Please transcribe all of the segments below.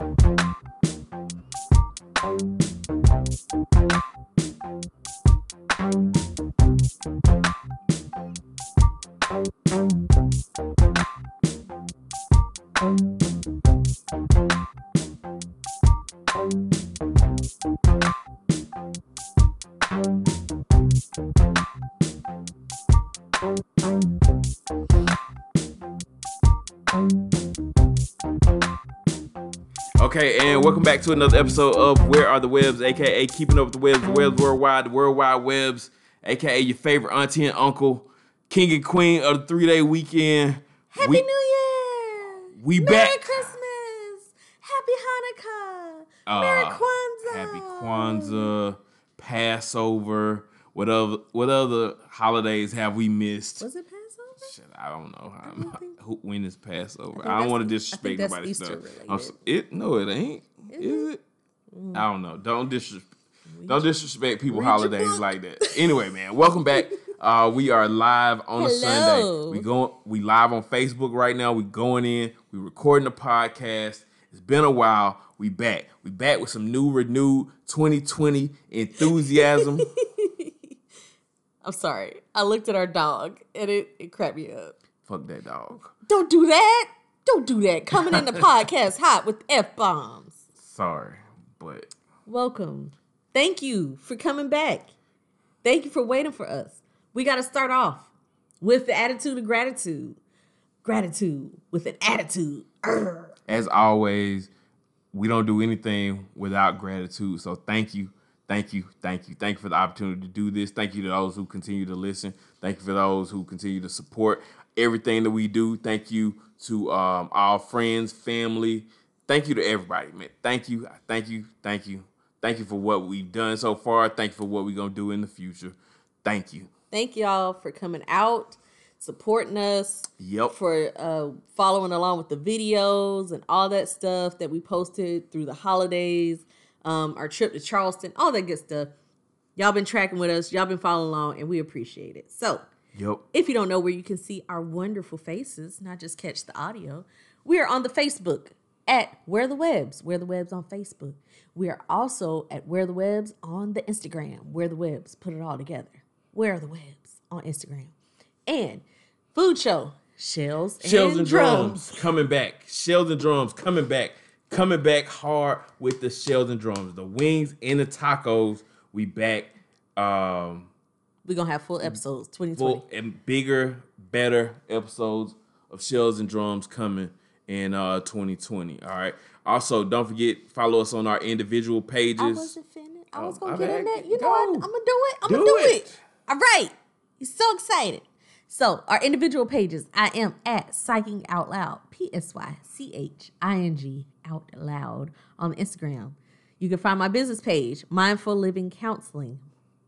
Okay, and back to another episode of Where Are the Webbs, aka Keeping Up with the Webbs, the Webbs Worldwide, the Worldwide Webbs, aka your favorite auntie and uncle, king and queen of the three day weekend. Happy we, New Year! we Merry back. Christmas! Happy Hanukkah! Uh, Merry Kwanzaa! Happy Kwanzaa, Passover. What other what other holidays have we missed? Was it Passover? Shit, I don't know how, don't think- who, when is Passover. think I, don't want to I disrespect nobody's stuff. so- it no, it ain't. Is, it? I don't know. Don't disrespect. Don't disrespect people read holidays like that. Anyway, man, welcome back. Uh, we are live on a Sunday. We go. We live on Facebook right now. We going in. We recording the podcast. It's been a while. We back. We back with some new, renewed 2020 enthusiasm. I'm sorry. I looked at our dog and it, it cracked me up. Fuck that dog. Don't do that! Don't do that. Coming in the podcast hot with F bombs. Sorry, but Welcome. Thank you for coming back. Thank you for waiting for us. We got to start off with the attitude of gratitude. Gratitude with an attitude. Urgh. as always, we don't do anything without gratitude. So thank you, thank you, thank you, thank you for the opportunity to do this. Thank you to those who continue to listen. Thank you for those who continue to support everything that we do. Thank you to um, our friends, family. Thank you to everybody, man. Thank you, thank you, thank you, thank you for what we've done so far. Thank you for what we're gonna do in the future. Thank you. Thank y'all for coming out, supporting us, Yep. for uh, following along with the videos and all that stuff that we posted through the holidays, um, our trip to Charleston, all that good stuff. Y'all been tracking with us, y'all been following along, and we appreciate it. So, Yep. if you don't know where you can see our wonderful faces, not just catch the audio, we are on the Facebook at Where the Webbs, Where the Webbs on Facebook. We are also at Where the Webbs on the Instagram, Where the Webbs, put it all together. Where are the Webbs on Instagram. And food show, Shells, Shells and, and drums. drums coming back. Shells and drums coming back. Coming back hard with the shells and drums. The wings and the tacos. We back. Um, We're to have full episodes 2020. full and bigger, better episodes of shells and drums coming in uh 2020. All right. Also, don't forget follow us on our individual pages. I wasn't finished. I was Oh, gonna my get in that. You know Go. what? I'm gonna do it. I'm Do gonna do it. it. All right. He's so excited. So our individual pages. I am at psyching out loud. P S Y C H I N G out loud on Instagram. You can find my business page, Mindful Living Counseling.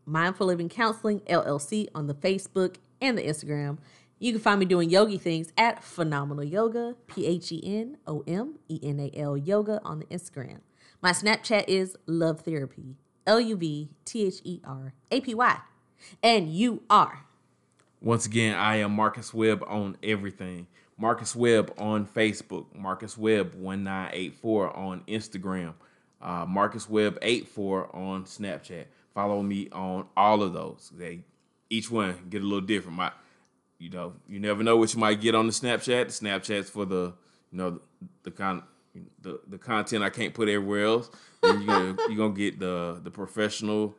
Mindful Living Counseling LLC on the Facebook and the Instagram. You can find me doing yogi things at Phenomenal Yoga, P H E N O M E N A L Yoga on the Instagram. My Snapchat is Luv Therapy, L U V T H E R A P Y. And you are. Once again, I am Marcus Webb on everything. Marcus Webb on Facebook. Marcus Webb 1984 on Instagram. Uh, Marcus Webb 84 on Snapchat. Follow me on all of those. They each one get a little different. My, you know, you never know what you might get on the Snapchat. The Snapchat's for the, you know, the kind the, the content I can't put everywhere else. You're gonna you're gonna get the the professional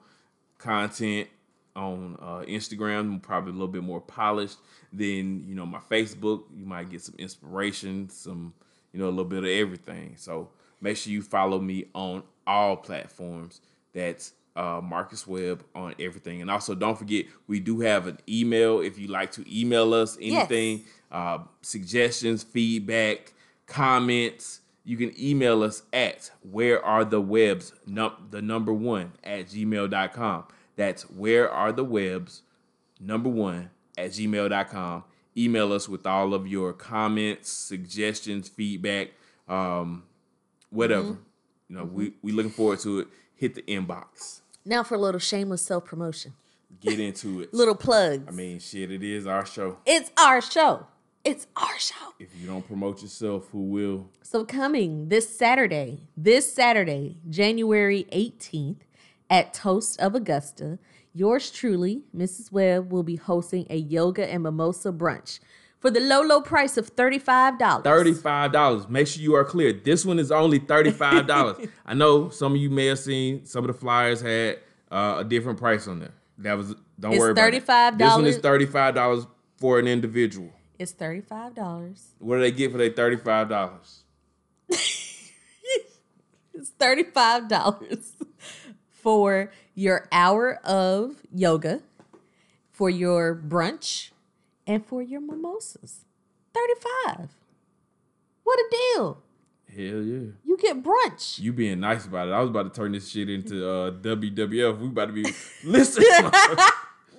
content on uh, Instagram, probably a little bit more polished. than you know my Facebook, you might get some inspiration, some you know a little bit of everything. So make sure you follow me on all platforms. That's uh, Marcus Webb on everything, and also don't forget we do have an email if you like to email us anything, uh, suggestions, feedback, comments. You can email us at where are the webbs num- the number one at gmail.com. That's where are the webbs number one at gmail.com. Email us with all of your comments, suggestions, feedback, um, whatever. You know, we we looking forward to it. Hit the inbox. Now for a little shameless self promotion. Get into it. Little plugs. I mean, shit, it is our show. it's our show. It's our show. If you don't promote yourself, who will? So coming this Saturday, this Saturday, January 18th at Toast of Augusta, yours truly, Mrs. Webb, will be hosting a yoga and mimosa brunch for the low, low price of $35. Thirty-five dollars. Make sure you are clear. This one is only thirty-five dollars. I know some of you may have seen some of the flyers had uh, a different price on there. That was don't It's worry about it. This one is $35. thirty-five dollars for an individual. It's $35. What do they get for their thirty-five dollars? It's $35 for your hour of yoga, for your brunch, and for your mimosas. 35 What a deal. Hell yeah. You get brunch. You being nice about it. I was about to turn this shit into uh, WWF. We about to be listen.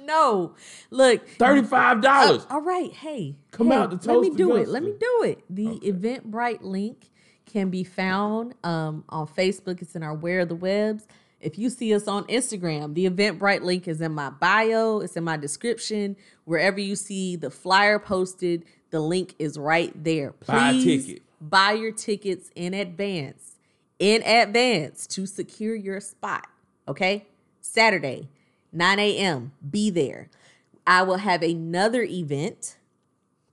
No. Look. Thirty-five dollars. Uh, all right. Hey. Come hey, out to Let me do it. Let me do it. The Eventbrite link can be found um, on Facebook. It's in our Where of the Webbs. If you see us on Instagram, the Eventbrite link is in my bio. It's in my description. Wherever you see the flyer posted, the link is right there. Please Buy a ticket. buy your tickets in advance. In advance to secure your spot. Okay? Saturday, 9 a.m. Be there. I will have another event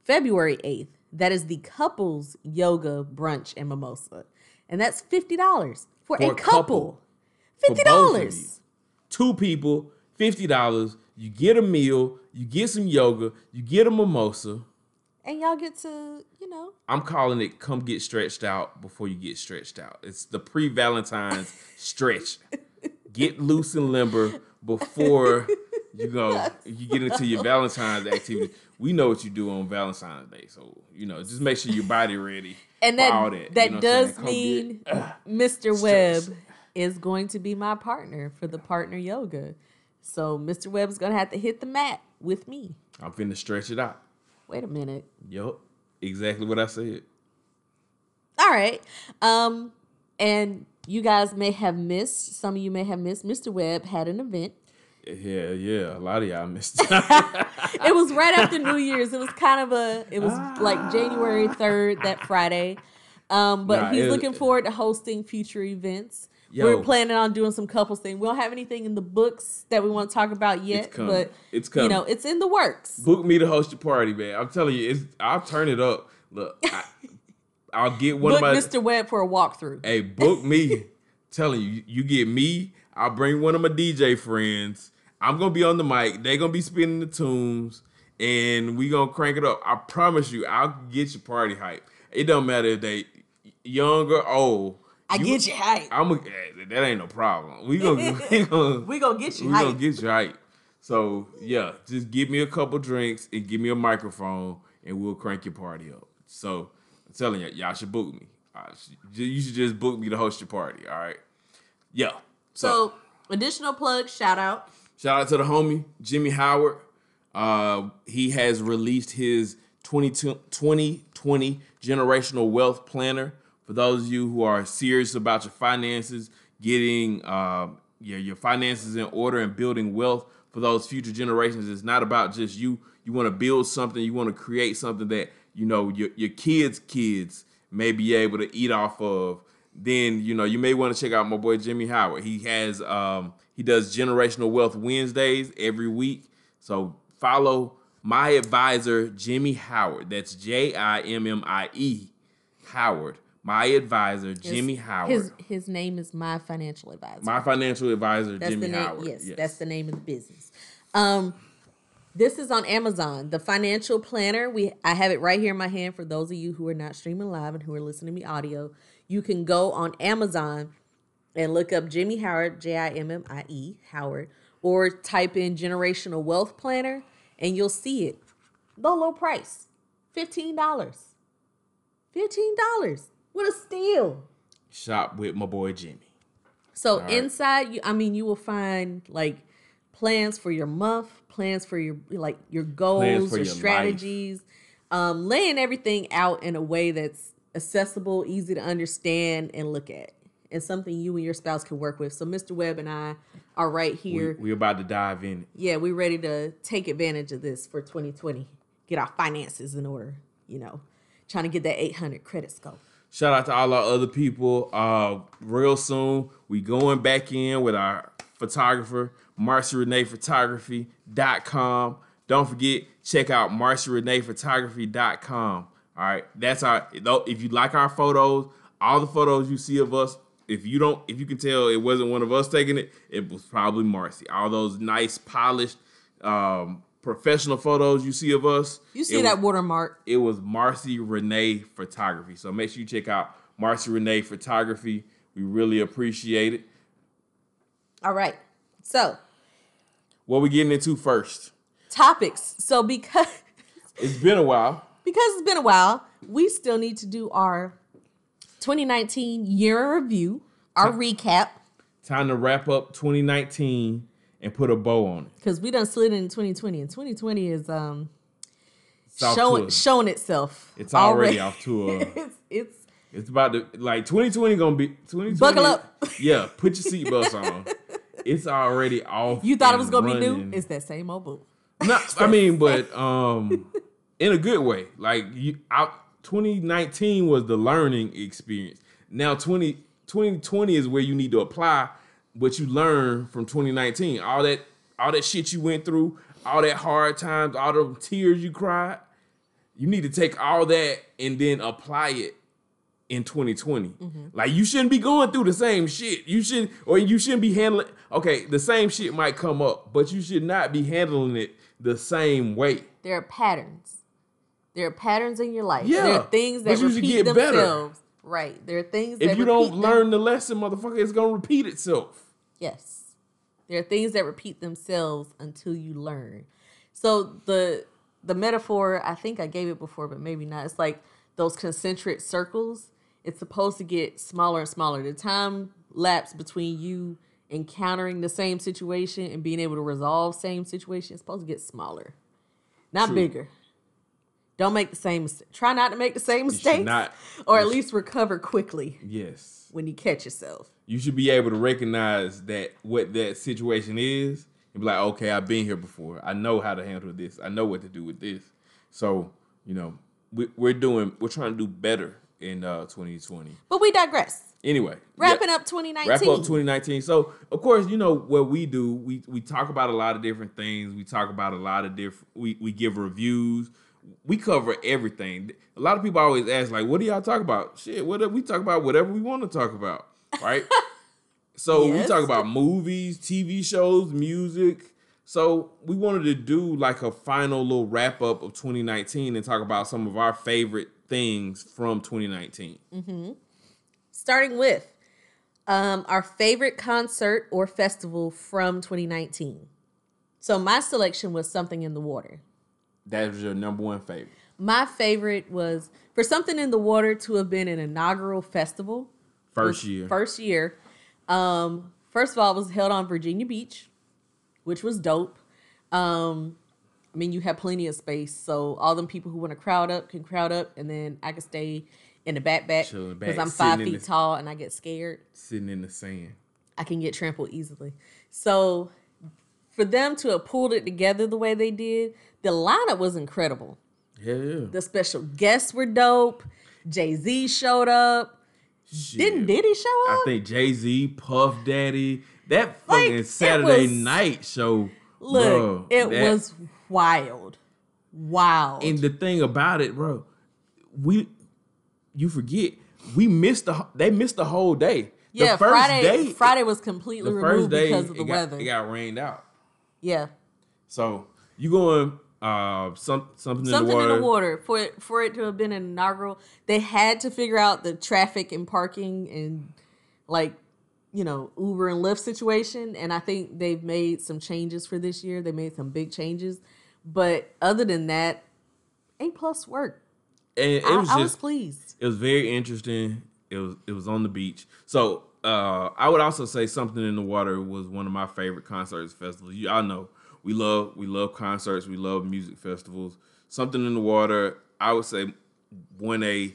February 8th. That is the couples yoga brunch and mimosa. And that's $50 for, For a couple. couple. For both of you. $50. Two people, fifty dollars. You get a meal. You get some yoga. You get a mimosa. And y'all get to, you know, I'm calling it "Come Get Stretched Out" before you get stretched out. It's the pre-Valentine's stretch. Get loose and limber before you go. You get into your Valentine's activity. We know what you do on Valentine's Day, so you know just make sure your body ready. and that all that, that You know what I'm saying? does mean Mr. Webb. Is going to be my partner for the partner yoga. So Mr. Webb's going to have to hit the mat with me. I'm finna stretch it out. Wait a minute. Yup, exactly what I said. All right. Um, and you guys may have missed, some of you may have missed, Mr. Webb had an event. Yeah, yeah. A lot of y'all missed. it. It was right after New Year's. It was kind of a, it was like January 3rd, that Friday. Um, but Nah, he's it- looking forward to hosting future events. Yo. We're planning on doing some couples thing. We don't have anything in the books that we want to talk about yet, coming. but It's coming. you know, it's in the works. Book me to host your party, man. I'm telling you, it's. I'll turn it up. Look, I, I'll get one Book of my. Mr. Webb for a walkthrough. Hey, book me. telling you, you get me. I'll bring one of my DJ friends. I'm gonna be on the mic. They gonna be spinning the tunes, and we gonna crank it up. I promise you, I'll get your party hype. It don't matter if they young or old. I get you hype. I'm a, eh, that ain't no problem. We gonna we gonna We gonna get you we hype. gonna get you hype. So yeah, just give me a couple drinks and give me a microphone, and we'll crank your party up. So I'm telling you, y'all should book me. Uh, you should just book me to host your party. All right. Yeah. So, so additional plug, shout out. shout out to the homie Jimmie Howard. Uh, he has released his 2020 generational wealth planner for those of you who are serious about your finances, getting uh, your, your finances in order and building wealth for those future generations. It's not about just you. You want to build something. You want to create something that you know your your kids' kids may be able to eat off of. Then you know you may want to check out my boy Jimmie Howard. He has um, he does generational wealth Wednesdays every week. So follow my advisor Jimmie Howard. That's J I M M I E Howard. My advisor Jimmie Howard. His his name is my financial advisor. my financial advisor That's Jimmie the name. Howard. Yes, that's the name of the business. Um, this is on Amazon. The financial planner. We I have it right here in my hand for those of you who are not streaming live and who are listening to me audio. You can go on Amazon and look up Jimmie Howard, J I M M I E Howard, or type in generational wealth planner, and you'll see it. Low low price, fifteen dollars. Fifteen dollars. What a steal! Shop with my boy Jimmie. So right. inside, you, I mean, you will find like plans for your month, plans for your like your goals, your your strategies, um, laying everything out in a way that's accessible, easy to understand and look at, and something you and your spouse can work with. So Mr. Webb and I are right here. we are about to dive in. yeah, we're ready to take advantage of this for 2020. Get our finances in order. you know, trying to get that 800 credit score. Shout out to all our other people. Uh, real soon, we going back in with our photographer, Marcy Renee Photography.com. Don't forget, check out Marcy Renee Photography.com. All right, that's our. If you like our photos, all the photos you see of us, if you don't, if you can tell it wasn't one of us taking it, it was probably Marcy. All those nice, polished, um, professional photos you see of us. You see that was- watermark. it was Marcy Renee Photography. So make sure you check out Marcy Renee Photography. We really appreciate it. All right. So, What we getting into first? topics. So because It's been a while. because it's been a while, we still need to do our 2019 year review, our recap, Time to wrap up 2019 and put a bow on it. because we done slid in 2020, and 2020 is um showing showing itself. It's already off to a- it's it's It's about to like 2020 gonna be 2020. Buckle up. Yeah, put your seatbelts on. It's already off. you thought it was gonna be new. It's that same old boot. No, I mean, but um, in a good way. Like you, out 2019 was the learning experience. Now 20, 2020 is where you need to apply what you learned from 2019. All that, all that shit you went through, all that hard times, all the tears you cried. You need to take all that and then apply it in 2020. Mm-hmm. Like you shouldn't be going through the same shit. You should or you shouldn't be handling okay, the same shit might come up, but you should not be handling it the same way. There are patterns. There are patterns in your life. Yeah, there are things that repeat get better. themselves. Right. There are things that If you don't them- learn the lesson, motherfucker, it's gonna repeat itself. Yes. There are things that repeat themselves until you learn. So the the metaphor, I think I gave it before, but maybe not. It's like those concentric circles. It's supposed to get smaller and smaller. The time lapse between you encountering the same situation and being able to resolve same situation is supposed to get smaller, not True. bigger. Don't make the same mistake. Try not to make the same mistakes, not- or at least recover quickly Yes. When you catch yourself. You should be able to recognize that what that situation is and be like, okay, I've been here before. I know how to handle this. I know what to do with this. So, you know, we, we're doing, we're trying to do better in uh, 2020. But we digress. Anyway, Wrapping yeah. up 2019. wrap up 2019. So, of course, you know what we do. We we talk about a lot of different things. We talk about a lot of different. We we give reviews. We cover everything. A lot of people always ask, like, "What do y'all talk about?" Shit, what we talk about whatever we want to talk about, right? so we talk about movies, TV shows, music. So we wanted to do like a final little wrap up of 2019 and talk about some of our favorite things from 2019. starting with um, our favorite concert or festival from 2019. So my selection was Something in the Water. That was your number one favorite. My favorite was for Something in the Water to have been an inaugural festival. First year. First year. Um, first of all, it was held on Virginia Beach, which was dope. Um, I mean, you have plenty of space, so all them people who want to crowd up can crowd up, and then I can stay in the back back Chill in the because I'm five feet the- tall and I get scared. sitting in the sand. I can get trampled easily. So for them to have pulled it together the way they did, the lineup was incredible. Hell yeah. The special guests were dope. Jay Z showed up. Shit. Didn't Diddy show up? I think Jay Z, Puff Daddy, that fucking it Saturday was- night show. Look, bro, it that- was wild. Wild. And the thing about it, bro, we you forget we missed the they missed the whole day. yeah, the first Friday day, Friday was completely removed day because of the it got, weather. It got rained out. Yeah. So you going uh some something, Something in the water. in the water for it for it to have been an inaugural. They had to figure out the traffic and parking and like you know Uber and Lyft situation. And I think they've made some changes for this year. They made some big changes, but other than that, a plus work. And it I, was I just was pleased. it was very interesting. It was it was on the beach. So uh, I would also say something in the water was one of my favorite concerts festivals. You all know we love we love concerts. We love music festivals. Something in the water. I would say one A,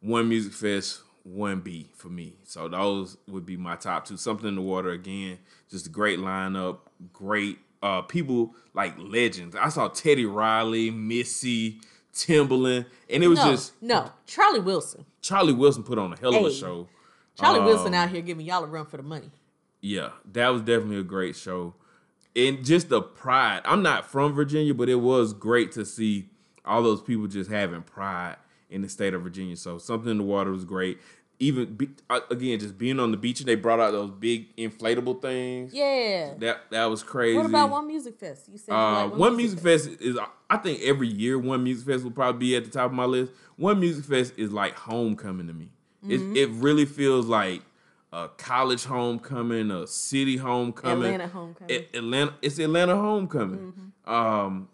one music fest, one B for me. So those would be my top two. Something in the water again. Just a great lineup. Great uh, people like legends. I saw Teddy Riley, Missy. Timbaland, and it was no, just no Charlie Wilson. Charlie Wilson put on a hell of a Hey. show. Charlie Um, Wilson out here giving y'all a run for the money. Yeah, that was definitely a great show. And just the pride. I'm not from Virginia, but it was great to see all those people just having pride in the state of Virginia. So something in the water was great. Even be, uh, again, just being on the beach and they brought out those big inflatable things. Yeah. That that was crazy. What about One Music Fest? You said you Uh, like One Music Fest is, I think every year One Music Fest will probably be at the top of my list. One Music Fest is like homecoming to me. Mm-hmm. It, it really feels like a college homecoming, a city homecoming, Atlanta homecoming. A- Atlanta, it's Atlanta homecoming. Mm-hmm. Um,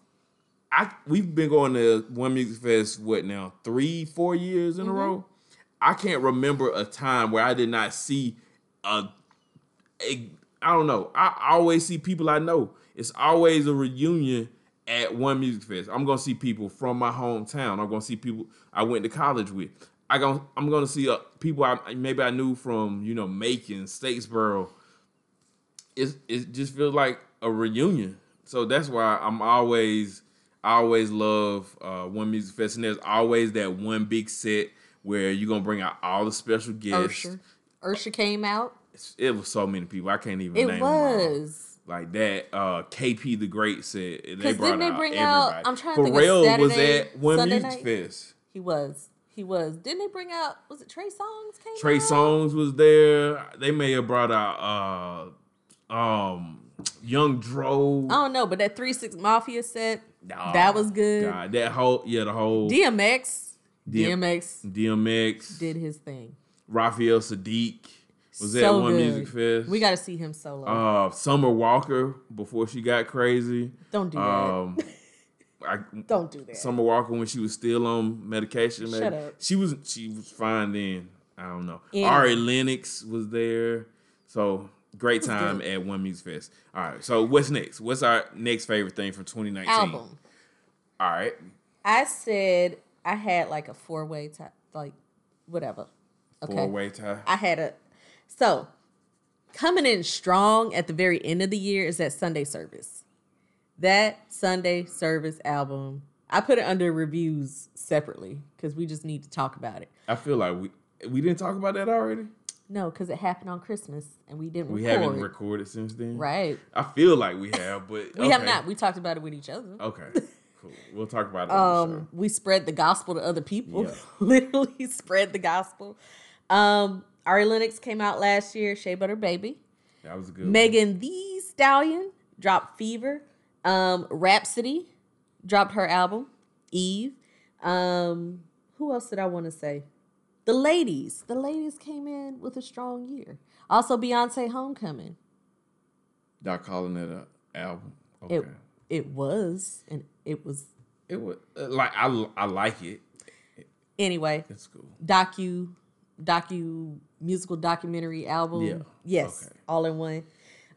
I we've been going to One Music Fest what now three, four years Mm-hmm. in a row. I can't remember a time where I did not see a a I don't know. I always see people I know. It's always a reunion at one music fest. I'm gonna see people from my hometown. I'm gonna see people I went to college with. I gon' I'm gonna see uh, people I maybe I knew from you know Macon, Statesboro. It's it just feels like a reunion. So that's why I'm always I always love uh, one music fest, and there's always that one big set where you're gonna bring out all the special guests. Usher. Usher came out. It's- It was so many people. I can't even It name was. Like that, uh, KP the Great said they brought didn't they out bring out- everybody. I'm trying to think of Pharrell was Saturday, at one Sunday music night? fest. He was. He was. Didn't they bring out? Was it Trey Songz came Trey out? Songz was there. They may have brought out uh, um, Young Dro. I don't know, but that Three Six Mafia set Nah, that was good. God, that whole yeah, the whole DMX. DMX DMX, did his thing. Raphael Saadiq was at So one good. music fest. We got to see him solo. uh, Summer Walker before she got crazy. Don't do that. I, Don't do that. Summer Walker when she was still on medication. maybe. Shut up. She was she was fine then. I don't know. Anyway. Ari Lennox was there. So great time good. at One Music Fest. All right. So what's next? What's our next favorite thing from 2019? Album. All right. I said I had like a four way type, like whatever. Okay. Four way tie. I had a so coming in strong at the very end of the year is that Sunday service. That Sunday service album, I put it under reviews separately because we just need to talk about it. I feel like we we didn't talk about that already. No, because it happened on Christmas and we didn't We record. haven't recorded since then. right. I feel like we have, but We have not. We talked about it with each other. Okay. Cool. We'll talk about it. um, we spread the gospel to other people. Yeah. Literally spread the gospel. Um, Ari Lennox came out last year, Shea Butter Baby. That was good. one. Megan Thee Stallion dropped Fever. Um, Rapsody dropped her album, Eve. Um, who else did I want to say? The ladies. The ladies came in with a strong year. Also, Beyonce Homecoming. Y'all calling it an album? Okay. It it was, and it was It was like I I like it. anyway. It's cool. docu docu musical documentary album. Yeah. Yes, Okay. all in one.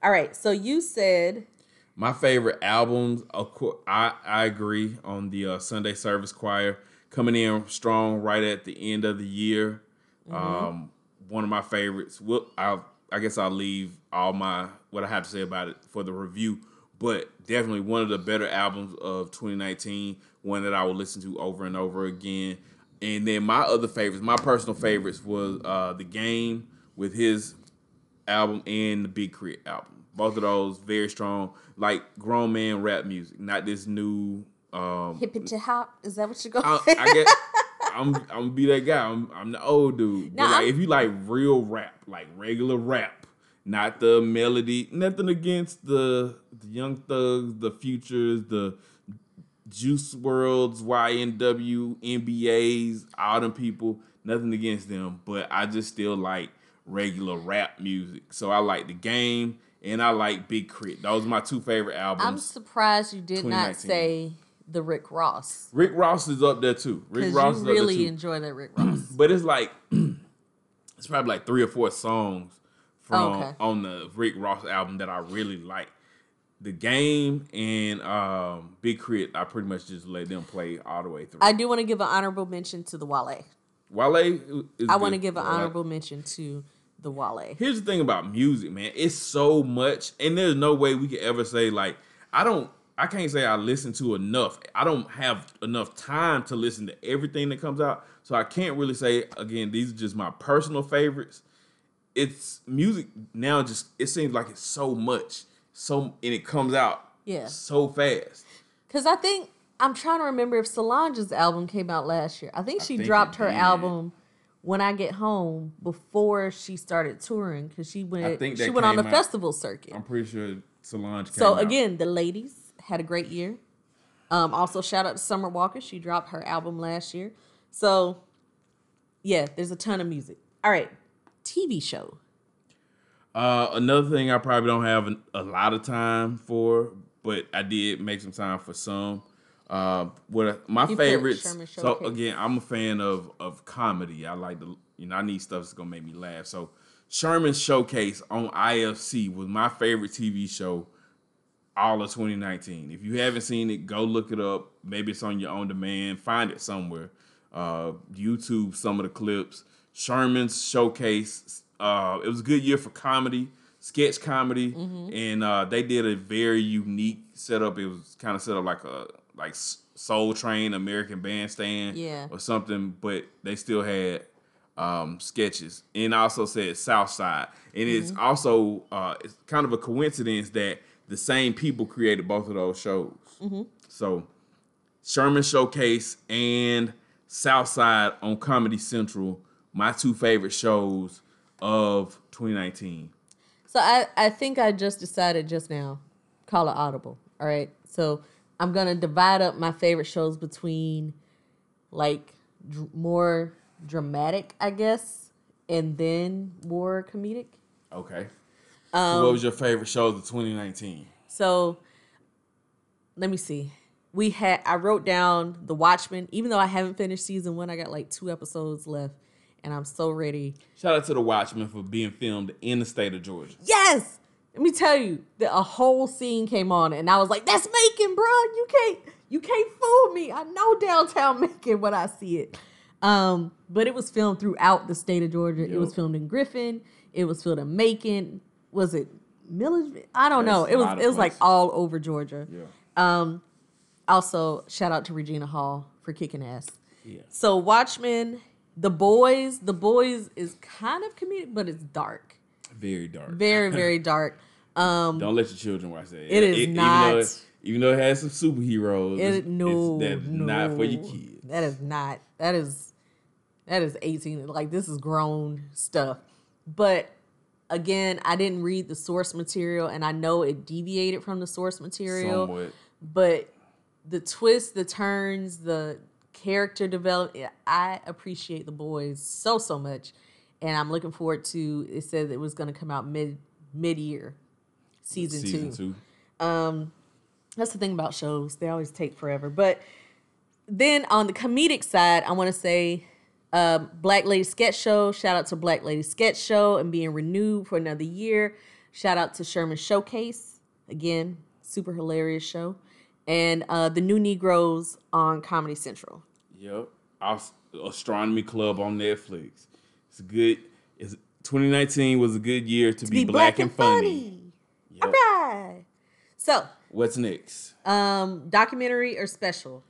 All right. So you said My favorite albums, of course, I I agree on the uh, Sunday Service Choir coming in strong right at the end of the year. Um, one of my favorites. Well, I I guess I'll leave all my what I have to say about it for the review. But definitely one of the better albums of 2019. One that I will listen to over and over again. And then my other favorites, my personal favorites, was uh, the game with his album and the Big K.R.I.T. album. Both of those very strong, like grown man rap music, not this new. Um, hip to hop. Is that what you're going? I, I get. I'm I'm gonna be that guy. I'm I'm the old dude. But Now, like, I'm- if you like real rap, like regular rap, not the melody. Nothing against the the Young Thugs, the Futures, the Juice Worlds, YNW, NBAs, all them people. Nothing against them, but I just still like regular rap music. So I like the game and I like Big Crit. Those are my two favorite albums. I'm surprised you did not say the Rick Ross Rick Ross is up there too. Rick Ross you is up there really enjoy that Rick Ross. But it's like it's probably like three or four songs from Okay. on the Rick Ross album that I really like. The game and um, Big Crit, I pretty much just let them play all the way through. I do want to give an honorable mention to the Wale. Wale, is I want to give an honorable mention to the Wale. Here's the thing about music, man. It's so much, and there's no way we could ever say like I don't. I can't say I listen to enough. I don't have enough time to listen to everything that comes out. So I can't really say again, these are just my personal favorites. It's music now just it seems like it's so much. So and it comes out Yeah. so fast. Because I think I'm trying to remember if Solange's album came out last year. I think I she think dropped her did. album when I get home before she started touring because she went think she went on the out- festival circuit. I'm pretty sure Solange came So out. again, the ladies had a great year. Um, also, shout out to Summer Walker. She dropped her album last year. So yeah, there's a ton of music. All right, TV show. Uh, another thing I probably don't have a lot of time for, but I did make some time for some. Uh, what my You favorites. So again, I'm a fan of of comedy. I like the you know I need stuff that's gonna make me laugh. So Sherman Showcase on IFC was my favorite TV show all of 2019. If you haven't seen it, go look it up. Maybe it's on your own demand. Find it somewhere. Uh, YouTube some of the clips. Sherman's showcase. Uh, it was a good year for comedy, sketch comedy, Mm-hmm. and uh, they did a very unique setup. It was kind of set up like a like Soul Train, American Bandstand, Yeah. or something. But they still had um, sketches, and also said South Side, and it's Mm-hmm. also uh, it's kind of a coincidence that the same people created both of those shows. Mm-hmm. So Sherman Showcase and Southside on Comedy Central, my two favorite shows of 2019. So I, I think I just decided just now, call it audible. All right. So I'm gonna divide up my favorite shows between like dr- more dramatic, I guess, and then more comedic. Okay. Um, so what was your favorite shows of 2019? So let me see. We had I wrote down The Watchmen, even though I haven't finished season one, I got like two episodes left, and I'm so ready. Shout out to The Watchmen for being filmed in the state of Georgia. Yes! Let me tell you, that a whole scene came on, and I was like, "That's Macon, bro. You can't, you can't fool me. I know downtown Macon when I see it." Um, but it was filmed throughout the state of Georgia. It was filmed in Griffin. It was filmed in Macon. Was it Milledgeville? I don't know. It was. It was like all over Georgia. Yeah. Um, also, shout out to Regina Hall for kicking ass. Yeah. So Watchmen, The Boys, The Boys is kind of comedic, but it's dark. Very dark. Very, very dark. Um, Don't let your children watch that. It is Even not- though it, even though it has some superheroes, it's, it, no, it's, that's no, not for your kids. That is not. That is that is 18. Like this is grown stuff. But again, I didn't read the source material and I know it deviated from the source material. Somewhat. but the twists, the turns, the character development, I appreciate the boys so so much, and I'm looking forward to. It said it was going to come out mid mid year, season, Season two. two. Um, that's the thing about shows; they always take forever. But then on the comedic side, I want to say. Um, Black Lady Sketch Show. Shout out to Black Lady Sketch Show and being renewed for another year. Shout out to Sherman Showcase. Again, super hilarious show. And uh, the New Negroes on Comedy Central. Yep. Astronomy Club on Netflix. It's a good. It's 2019 was a good year to, be, black, and funny. Yep. All right. So, What's next? um, documentary or special?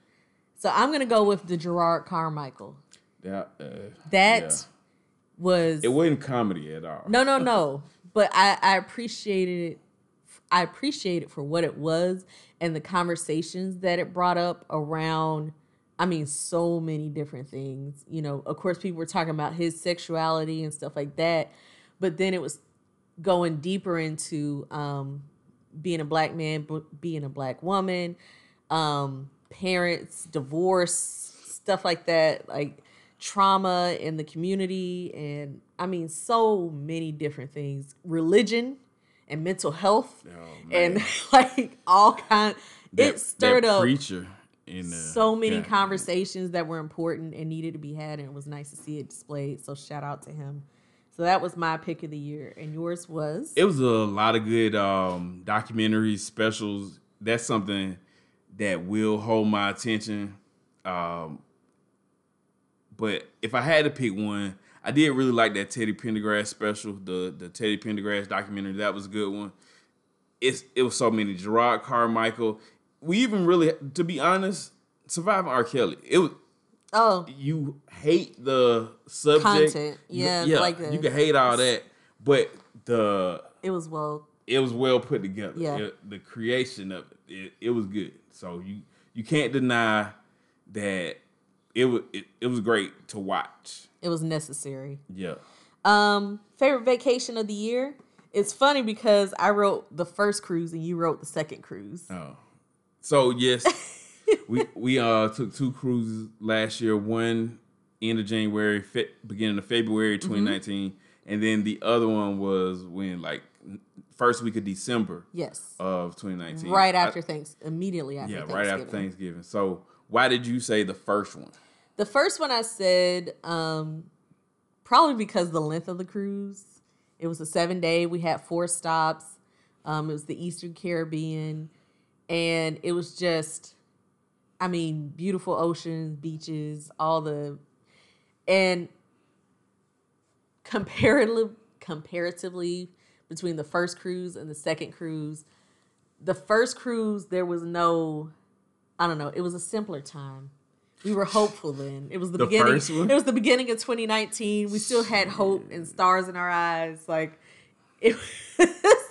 So I'm gonna go with the Jerrod Carmichael. That uh, That yeah. was it wasn't comedy at all. No, no, no. But I, I appreciated it. I appreciate it for what it was and the conversations that it brought up around. I mean, so many different things. You know, of course, people were talking about his sexuality and stuff like that, but then it was going deeper into um, being a black man, b- being a black woman, um, parents, divorce, stuff like that, like trauma in the community, and I mean, so many different things, religion and mental health, Oh, and like all kind. That- it stirred up preacher in the, so many conversations that were important and needed to be had, and it was nice to see it displayed. So shout out to him. So that was my pick of the year, and yours was. It was a lot of good um, documentaries, specials. That's something that will hold my attention. Um, but if I had to pick one, I did really like that Teddy Pendergrass special, the the Teddy Pendergrass documentary. That was a good one. It's it was so many Jerrod Carmichael. we even really, to be honest, surviving R. Kelly. It was Oh, you hate the subject, Content. You- Yeah, yeah. like the- you can hate all that, but the it was well. it was well put together. Yeah. It- the creation of it, it, it was good. So you you can't deny that it was it, it was great to watch. It was necessary. Yeah. Um, favorite vacation of the year. It's funny because I wrote the first cruise and you wrote the second cruise. Oh. So yes, we we uh took two cruises last year. One end of January, fe- beginning of February Mm-hmm. 2019, and then the other one was when like first week of December Yes. of 2019. right I- after thanks, immediately after. yeah, Thanksgiving. right after Thanksgiving. So why did you say the first one? The first one I said, um, probably because the length of the cruise. It was a seven day. We had four stops. Um, it was the Eastern Caribbean, and it was just, I mean, beautiful oceans, beaches, all the, and comparatively, comparatively between the first cruise and the second cruise, the first cruise there was no, I don't know, it was a simpler time. We were hopeful then. It was the, The beginning. It was the beginning of 2019. We still had hope and stars in our eyes. Like it was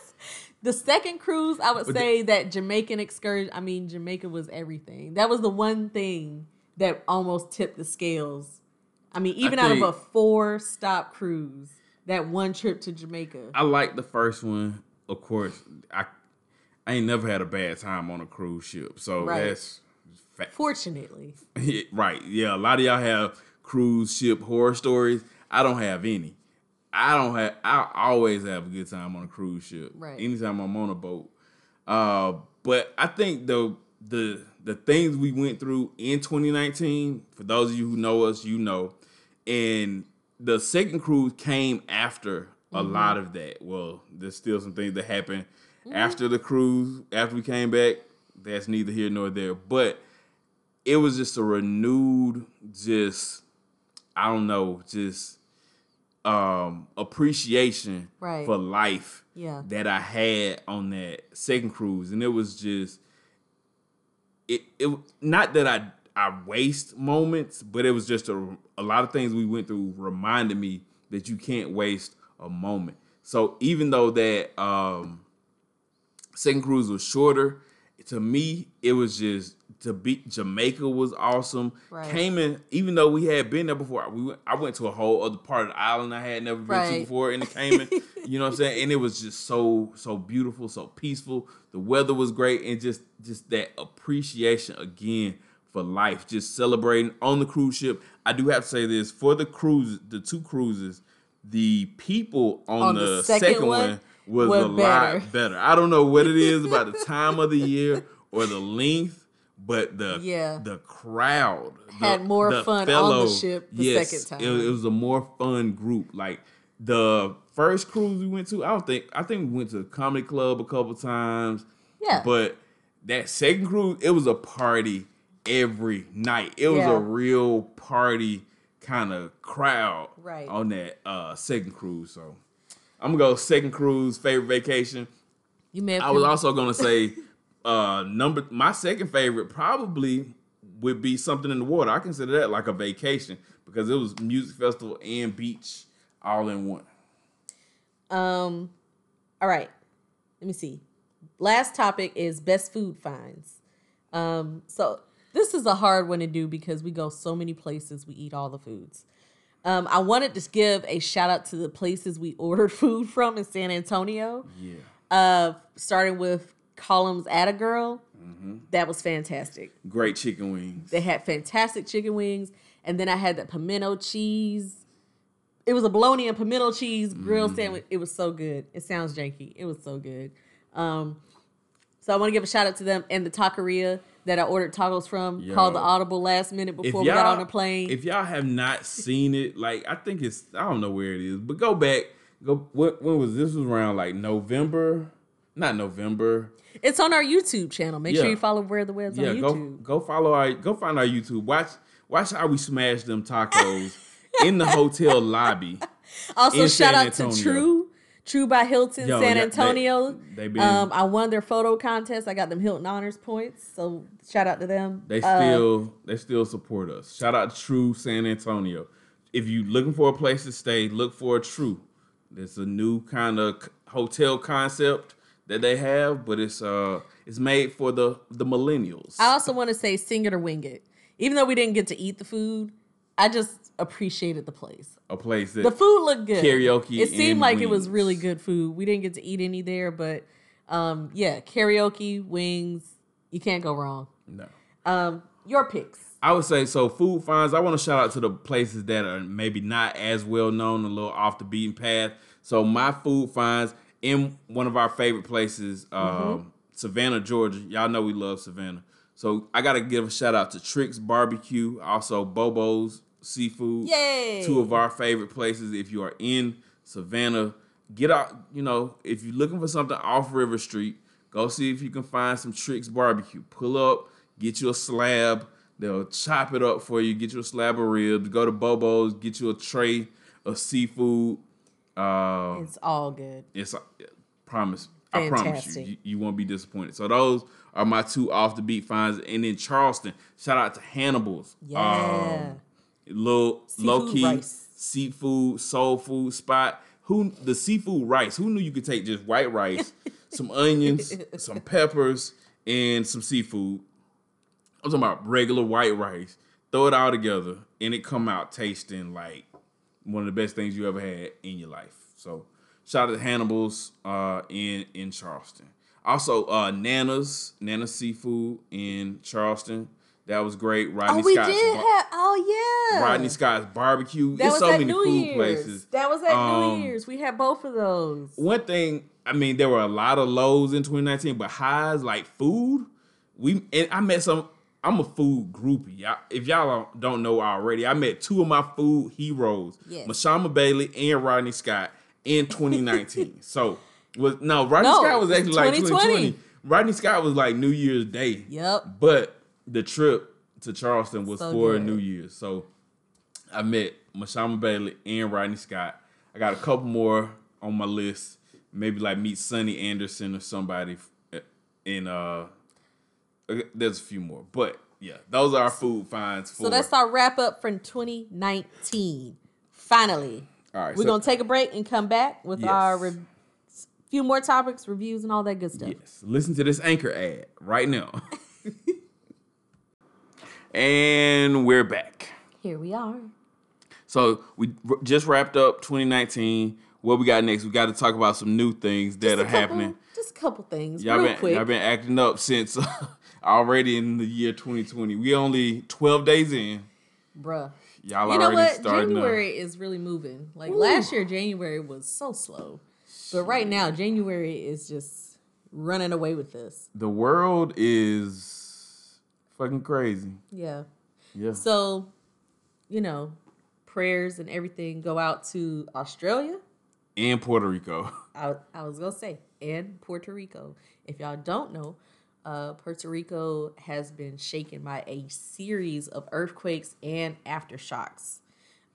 the second cruise. I would say that Jamaican excursion. I mean, Jamaica was everything. That was the one thing that almost tipped the scales. I mean, even out of a four stop cruise, that one trip to Jamaica. I like the first one. Of course, I I ain't never had a bad time on a cruise ship. So Right. that's fa- Fortunately, right. Yeah, a lot of y'all have cruise ship horror stories. I don't have any. I don't have. I always have a good time on a cruise ship. Right. Anytime I'm on a boat. Uh, but I think the the the things we went through in 2019. For those of you who know us, you know, and the second cruise came after a lot of that. Well, there's still some things that happened after the cruise. After we came back, that's neither here nor there. But it was just a renewed just I don't know, just um appreciation Right. for life Yeah. that I had on that second cruise. And it was just it it not that I I waste moments, but it was just a, a lot of things we went through reminded me that you can't waste a moment. So even though that um second cruise was shorter. To me, it was just to be Jamaica was awesome. Right. Cayman, even though we had been there before, we went, I went to a whole other part of the island I had never been to Right. before in the Cayman. you know what I'm saying? And it was just so so beautiful, so peaceful. The weather was great, and just just that appreciation again for life, just celebrating on the cruise ship. I do have to say this for the cruise, the two cruises, the people on, On the, the second, second one, one was were a better. lot better. I don't know what it is about the time of the year or the length, but the Yeah. the crowd the- Had more fun on the ship the second time. It, it was a more fun group. Like the first cruise we went to, I don't think I think we went to the comedy club a couple times. Yeah. But that second cruise, it was a party every night. It was Yeah. a real party kind of crowd Right. on that uh second cruise. So I'm gonna go second cruise, favorite vacation. you may have. I was also gonna say uh number my second favorite probably would be something in the water. I consider that like a vacation because it was music festival and beach all in one. Um, all right. Let me see. Last topic is best food finds. Um, so this is a hard one to do because we go so many places, we eat all the foods. Um, I wanted to give a shout out to the places we ordered food from in San Antonio. Yeah. Uh, starting with Cullum's Attagirl. That was fantastic. Great chicken wings. They had fantastic chicken wings, and then I had the pimento cheese. It was a bologna and pimento cheese grilled sandwich. It was so good. It sounds janky. It was so good. Um, so I want to give a shout out to them and the taqueria that I ordered tacos from Yo. called the Audible last minute before we got on the plane. If y'all have not seen it, like I think it's I don't know where it is, but go back. Go what when was this was around like November? Not November. it's on our YouTube channel. Make sure you follow Where the Webb's Yeah, on go YouTube. go follow our go find our YouTube. Watch watch how we smash them tacos in the hotel lobby. Also, shout San out to True. True by Hilton, Yo, San yeah, Antonio. they um, I won their photo contest. I got them Hilton honors points. So shout out to them. They Uh, still they still support us. Shout out to True San Antonio. If you're looking for a place to stay, look for a True. There's a new kind of hotel concept that they have, but it's uh it's made for the the millennials. I also want to say sing it or wing it. Even though we didn't get to eat the food, I just appreciated the place. a place that The food looked good. Karaoke It seemed like it was really good food. We didn't get to eat any there, but um, yeah, karaoke, wings, you can't go wrong. no. Um, your picks. I would say so. Food finds. I want to shout out to the places that are maybe not as well known, a little off the beaten path. So my food finds in one of our favorite places, um, Savannah, Georgia. Y'all know we love Savannah. So I gotta give a shout out to Tricks Barbecue, also Bobo's Seafood. Yay! Two of our favorite places. If you are in Savannah, get out. You know, if you're looking for something off River Street, go see if you can find some Tricks Barbecue. Pull up, get you a slab. They'll chop it up for you. Get you a slab of ribs. Go to Bobo's, get you a tray of seafood. Uh, It's all good. it's promise. I promise you, you, you won't be disappointed. So those are my two off the beat finds. And then Charleston, shout out to Hannibal's. Yeah. Um, little low Seafood key rice. seafood soul food spot. Who the seafood rice? Who knew you could take just white rice, some onions, some peppers, and some seafood? I'm talking about regular white rice. Throw it all together, and it come out tasting like one of the best things you ever had in your life. So shout out to Hannibal's uh, in in Charleston. Also, uh, Nana's Nana Seafood in Charleston. That was great. Rodney oh, we Scott's did bar- have. Oh yeah. Rodney Scott's barbecue. That There's was so at many New food Year's. places. That was at Um, New Year's. We had both of those. One thing, I mean, there were a lot of lows in 2019, but highs like food. We and I met some. I'm a food groupie. Y'all, if y'all don't know already, I met two of my food heroes, Yes. Mashama Bailey and Rodney Scott, in 2019. so was no Rodney No, Scott was actually like 2020. 2020. Rodney Scott was like New Year's Day. Yep. But the trip to Charleston was So for good. New Year's. So I met Mashama Bailey and Rodney Scott. I got a couple more on my list. Maybe like meet Sonny Anderson or somebody. In uh, there's a few more, but yeah, those are our food finds. For So that's our wrap up from 2019. Finally, all right. we're so- gonna take a break and come back with Yes. our re- few more topics, reviews, and all that good stuff. Yes. Listen to this anchor ad right now. and we're back. Here we are. So we r- just wrapped up 2019. What we got next? We got to talk about some new things that are couple- happening. Just a couple things, Y'all real been quick. y'all been acting up since already in the year 2020. We only 12 days in. Bruh. Y'all You know already what? to- January is really moving. Like last year, January was so slow. But right now, January is just running away with this. The world is fucking crazy. Yeah. Yeah. So, you know, prayers and everything go out to Australia. And Puerto Rico. I, I was gonna say, and Puerto Rico. If y'all don't know, uh, Puerto Rico has been shaken by a series of earthquakes and aftershocks.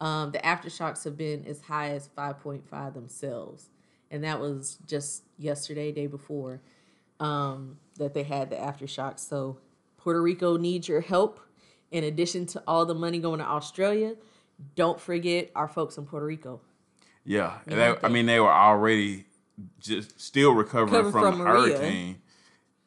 Um, the aftershocks have been as high as 5.5 themselves, and that was just yesterday, day before, um, that they had the aftershocks. So Puerto Rico needs your help. In addition to all the money going to Australia, don't forget our folks in Puerto Rico. Yeah. They- I mean, they were already just still recovering from, from the Maria. hurricane.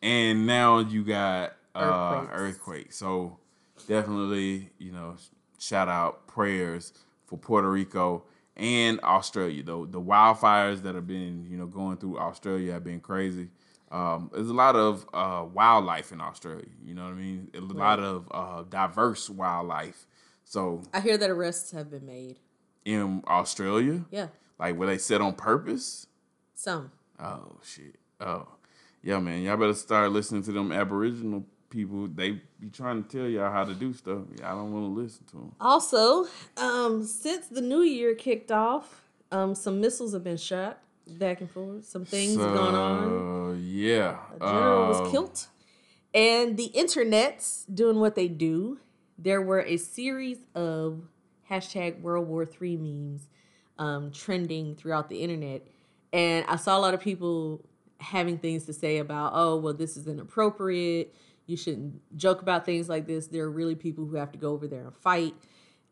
And now you got uh, earthquake. So definitely, you know, shout out prayers for Puerto Rico and Australia. Though the wildfires that have been, you know, going through Australia have been crazy. Um, there's a lot of uh, wildlife in Australia. You know what I mean? A lot of uh, diverse wildlife. So I hear that arrests have been made. in Australia, Yeah, like were they set on purpose? some. Oh shit. Oh. Yeah, man. Y'all better start listening to them Aboriginal people. They be trying to tell y'all how to do stuff. Y'all don't want to listen to them. Also, um, since the new year kicked off, um, some missiles have been shot back and forth. Some things have gone on. Yeah. A general Uh, was killed, and the internet's doing what they do. There were a series of hashtag World War Three memes um, trending throughout the internet, And I saw a lot of people having things to say about, oh, well, this is inappropriate. You shouldn't joke about things like this. There are really people who have to go over there and fight.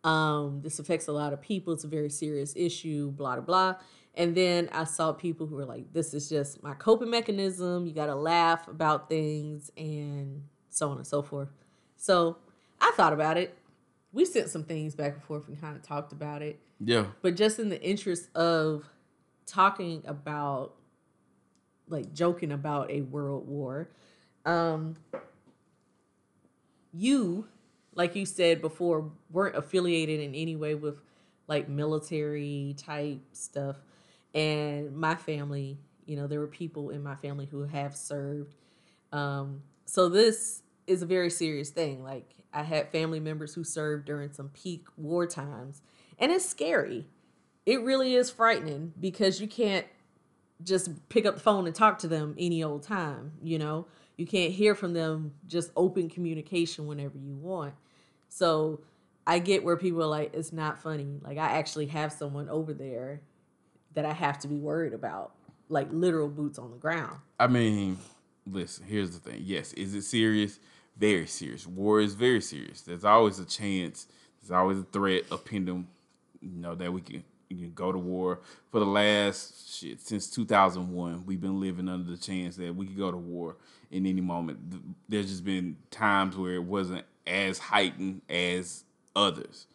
Um, this affects a lot of people. It's a very serious issue, blah, blah, blah. And then I saw people who were like, this is just my coping mechanism. You got to laugh about things and so on and so forth. So I thought about it. We sent some things back and forth and kind of talked about it. Yeah. But just in the interest of talking about, like, joking about a world war, um, you, like you said before, weren't affiliated in any way with like military type stuff. And my family, you know, there were people in my family who have served. Um, so this is a very serious thing. Like I had family members who served during some peak war times, and it's scary. It really is frightening because you can't just pick up the phone and talk to them any old time, you know? You can't hear from them just open communication whenever you want. So I get where people are like, it's not funny. Like I actually have someone over there that I have to be worried about, like literal boots on the ground. I mean, listen, here's the thing. Yes, is it serious? Very serious. War is very serious. There's always a chance, there's always a threat, a pendulum, you know, that we can you can go to war. For the last shit since 2001, we've been living under the chance that we could go to war in any moment. There's just been times where it wasn't as heightened as others.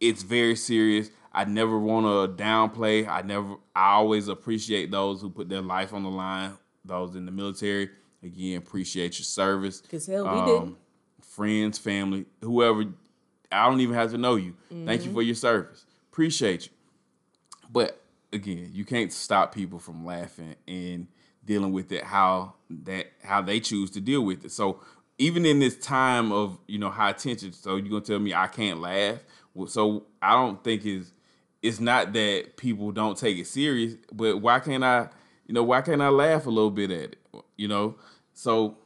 It's very serious. I never want to downplay. I never. I always appreciate those who put their life on the line. Those in the military. Again, appreciate your service. Cause hell, we um, didn't. Friends, family, whoever. I don't even have to know you. Mm-hmm. Thank you mm-hmm. for your service. Appreciate you. But again, you can't stop people from laughing and dealing with it how that how they choose to deal with it. So even in this time of you know high tension, so you're gonna tell me I can't laugh? So I don't think it's it's not that people don't take it serious, but why can't I? You know, why can't I laugh a little bit at it? You know, so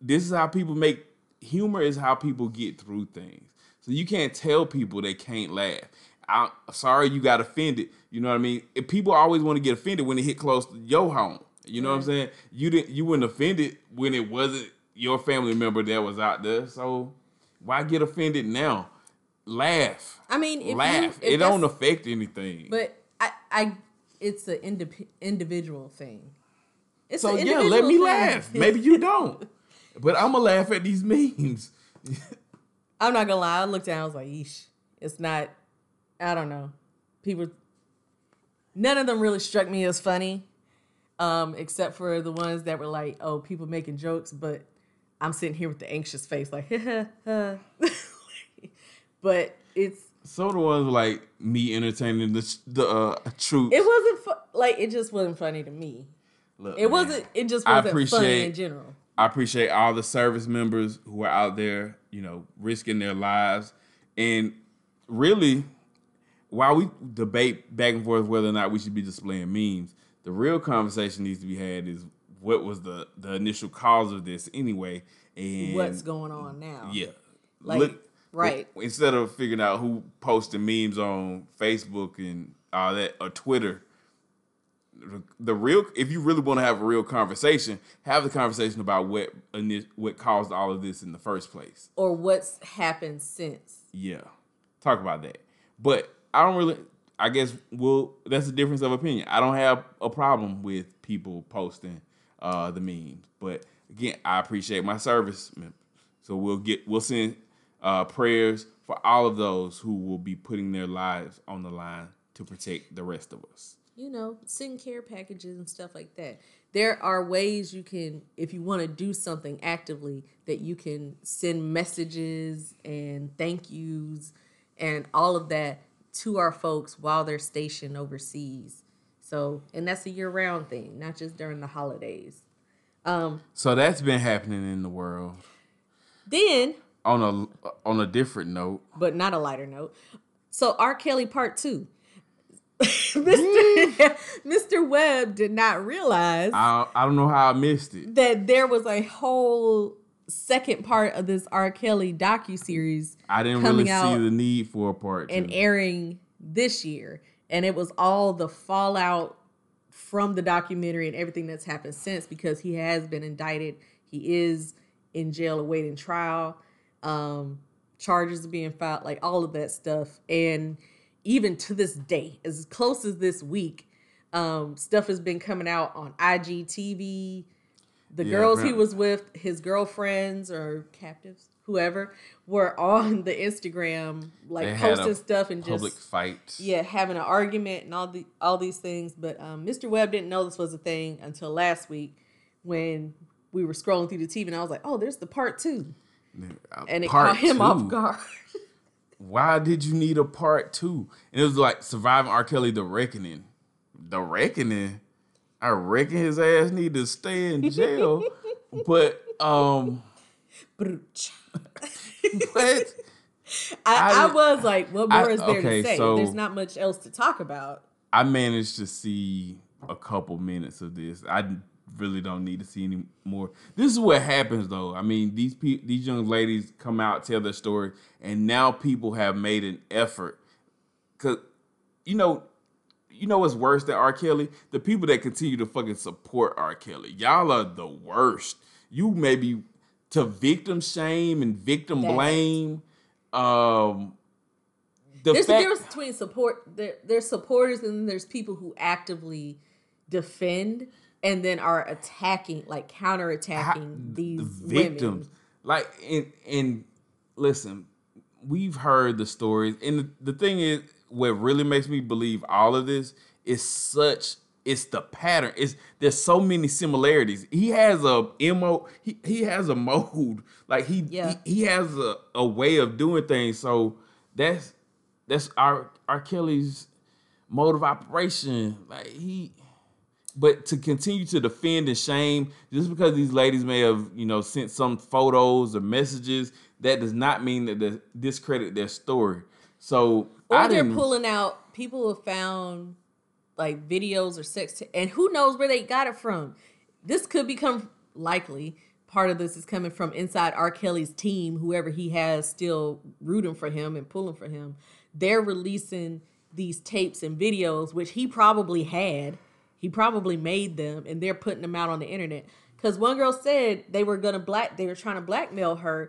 this is how people make humor is how people get through things. So you can't tell people they can't laugh. I'm sorry you got offended. You know what I mean? If people always want to get offended when it hit close to your home. You know what I'm saying? You didn't you weren't offended when it wasn't your family member that was out there. So why get offended now? Laugh. I mean, laugh. You, it don't affect anything. But I, I, it's an indip- individual thing. It's so yeah, let me thing. laugh. Maybe you don't, but I'm gonna laugh at these memes. I'm not gonna lie. I looked down. I was like, "Eesh, it's not." I don't know. People, none of them really struck me as funny, um, except for the ones that were like, "Oh, people making jokes," but I'm sitting here with the anxious face, like, but it's so the ones like me entertaining the the uh, troops. It wasn't fu- like it just wasn't funny to me. Look, it man, wasn't. It just wasn't I appreciate, funny in general. I appreciate all the service members who are out there, you know, risking their lives, and really while we debate back and forth whether or not we should be displaying memes, the real conversation needs to be had is what was the the initial cause of this anyway, and what's going on now? Yeah, like Look, right. Instead of figuring out who posted memes on Facebook and all that or Twitter, the real if you really want to have a real conversation, have the conversation about what what caused all of this in the first place, or what's happened since. Yeah, talk about that. But I don't really. I guess well, that's a difference of opinion. I don't have a problem with people posting uh, the memes, but again, I appreciate my service. So we'll get we'll send uh, prayers for all of those who will be putting their lives on the line to protect the rest of us. You know, send care packages and stuff like that. There are ways you can, if you want to do something actively, that you can send messages and thank yous and all of that to our folks while they're stationed overseas. So, and that's a year round thing, not just during the holidays. Um, so that's been happening in the world. Then, on a on a different note, but not a lighter note. So R. Kelly Part Two. Mr. Mr. Webb did not realize. I, I don't know how I missed it. That there was a whole second part of this R. Kelly docu series. I didn't really see the need for a part and airing this year, and it was all the fallout from the documentary and everything that's happened since because he has been indicted. He is in jail awaiting trial. Um, charges are being filed, like all of that stuff. And even to this day, as close as this week, um, stuff has been coming out on IGTV. The Yeah, girls he was with, his girlfriends or captives, whoever, were on the Instagram, like They posting stuff and Public just public fight. yeah, having an argument and all the all these things. But um, Mr. Webb didn't know this was a thing until last week when we were scrolling through the TV, and I was like, "Oh, there's the part two. Uh, and it part caught him two. off guard. Why did you need a part two? And it was like surviving R. Kelly, the reckoning. The reckoning. I reckon his ass need to stay in jail. but um but I, I I, was like, what I- more is there okay, to say? so- There's not much else to talk about. I managed to see a couple minutes of this. I really don't need to see any more. This is what happens though. I mean, these pe- these young ladies come out, tell their story, and now people have made an effort. Cause you know, you know what's worse than R. Kelly? The people that continue to fucking support R. Kelly. Y'all are the worst. You maybe to victim shame and victim blame. Um the There's fact, a difference between support. There, there's supporters and there's people who actively defend and then are attacking, like counterattacking these victims. women. Like and and listen, we've heard the stories, and the, the thing is, what really makes me believe all of this is such. It's the pattern. It's there's so many similarities. He has a mo. He, he has a mode. Like he Yeah. he, he has a, a way of doing things. So that's that's our R. Kelly's mode of operation. Like he but to continue to defend and shame just because these ladies may have you know sent some photos or messages that does not mean that they discredit their story so Or they're pulling out. People who have found like videos or sex, ta- and who knows where they got it from. This could become likely. Part of this is coming from inside R. Kelly's team, whoever he has still rooting for him and pulling for him. They're releasing these tapes and videos, which he probably had. He probably made them, and they're putting them out on the internet. Because one girl said they were gonna black, they were trying to blackmail her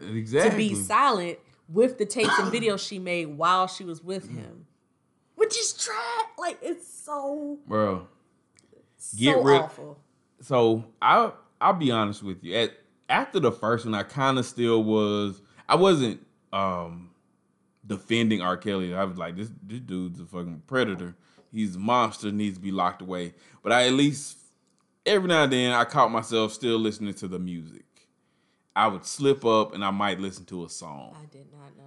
to be silent with the tapes and videos she made while she was with him, which is trash. Like it's so bro so Get rid- awful. so i i'll be honest with you. At after the first one i kind of still was i wasn't um defending r. Kelly. I was like this this dude's a fucking predator. He's a monster needs to be locked away. But i at least every now and then i caught myself still listening to the music i would slip up and i might listen to a song I did not know.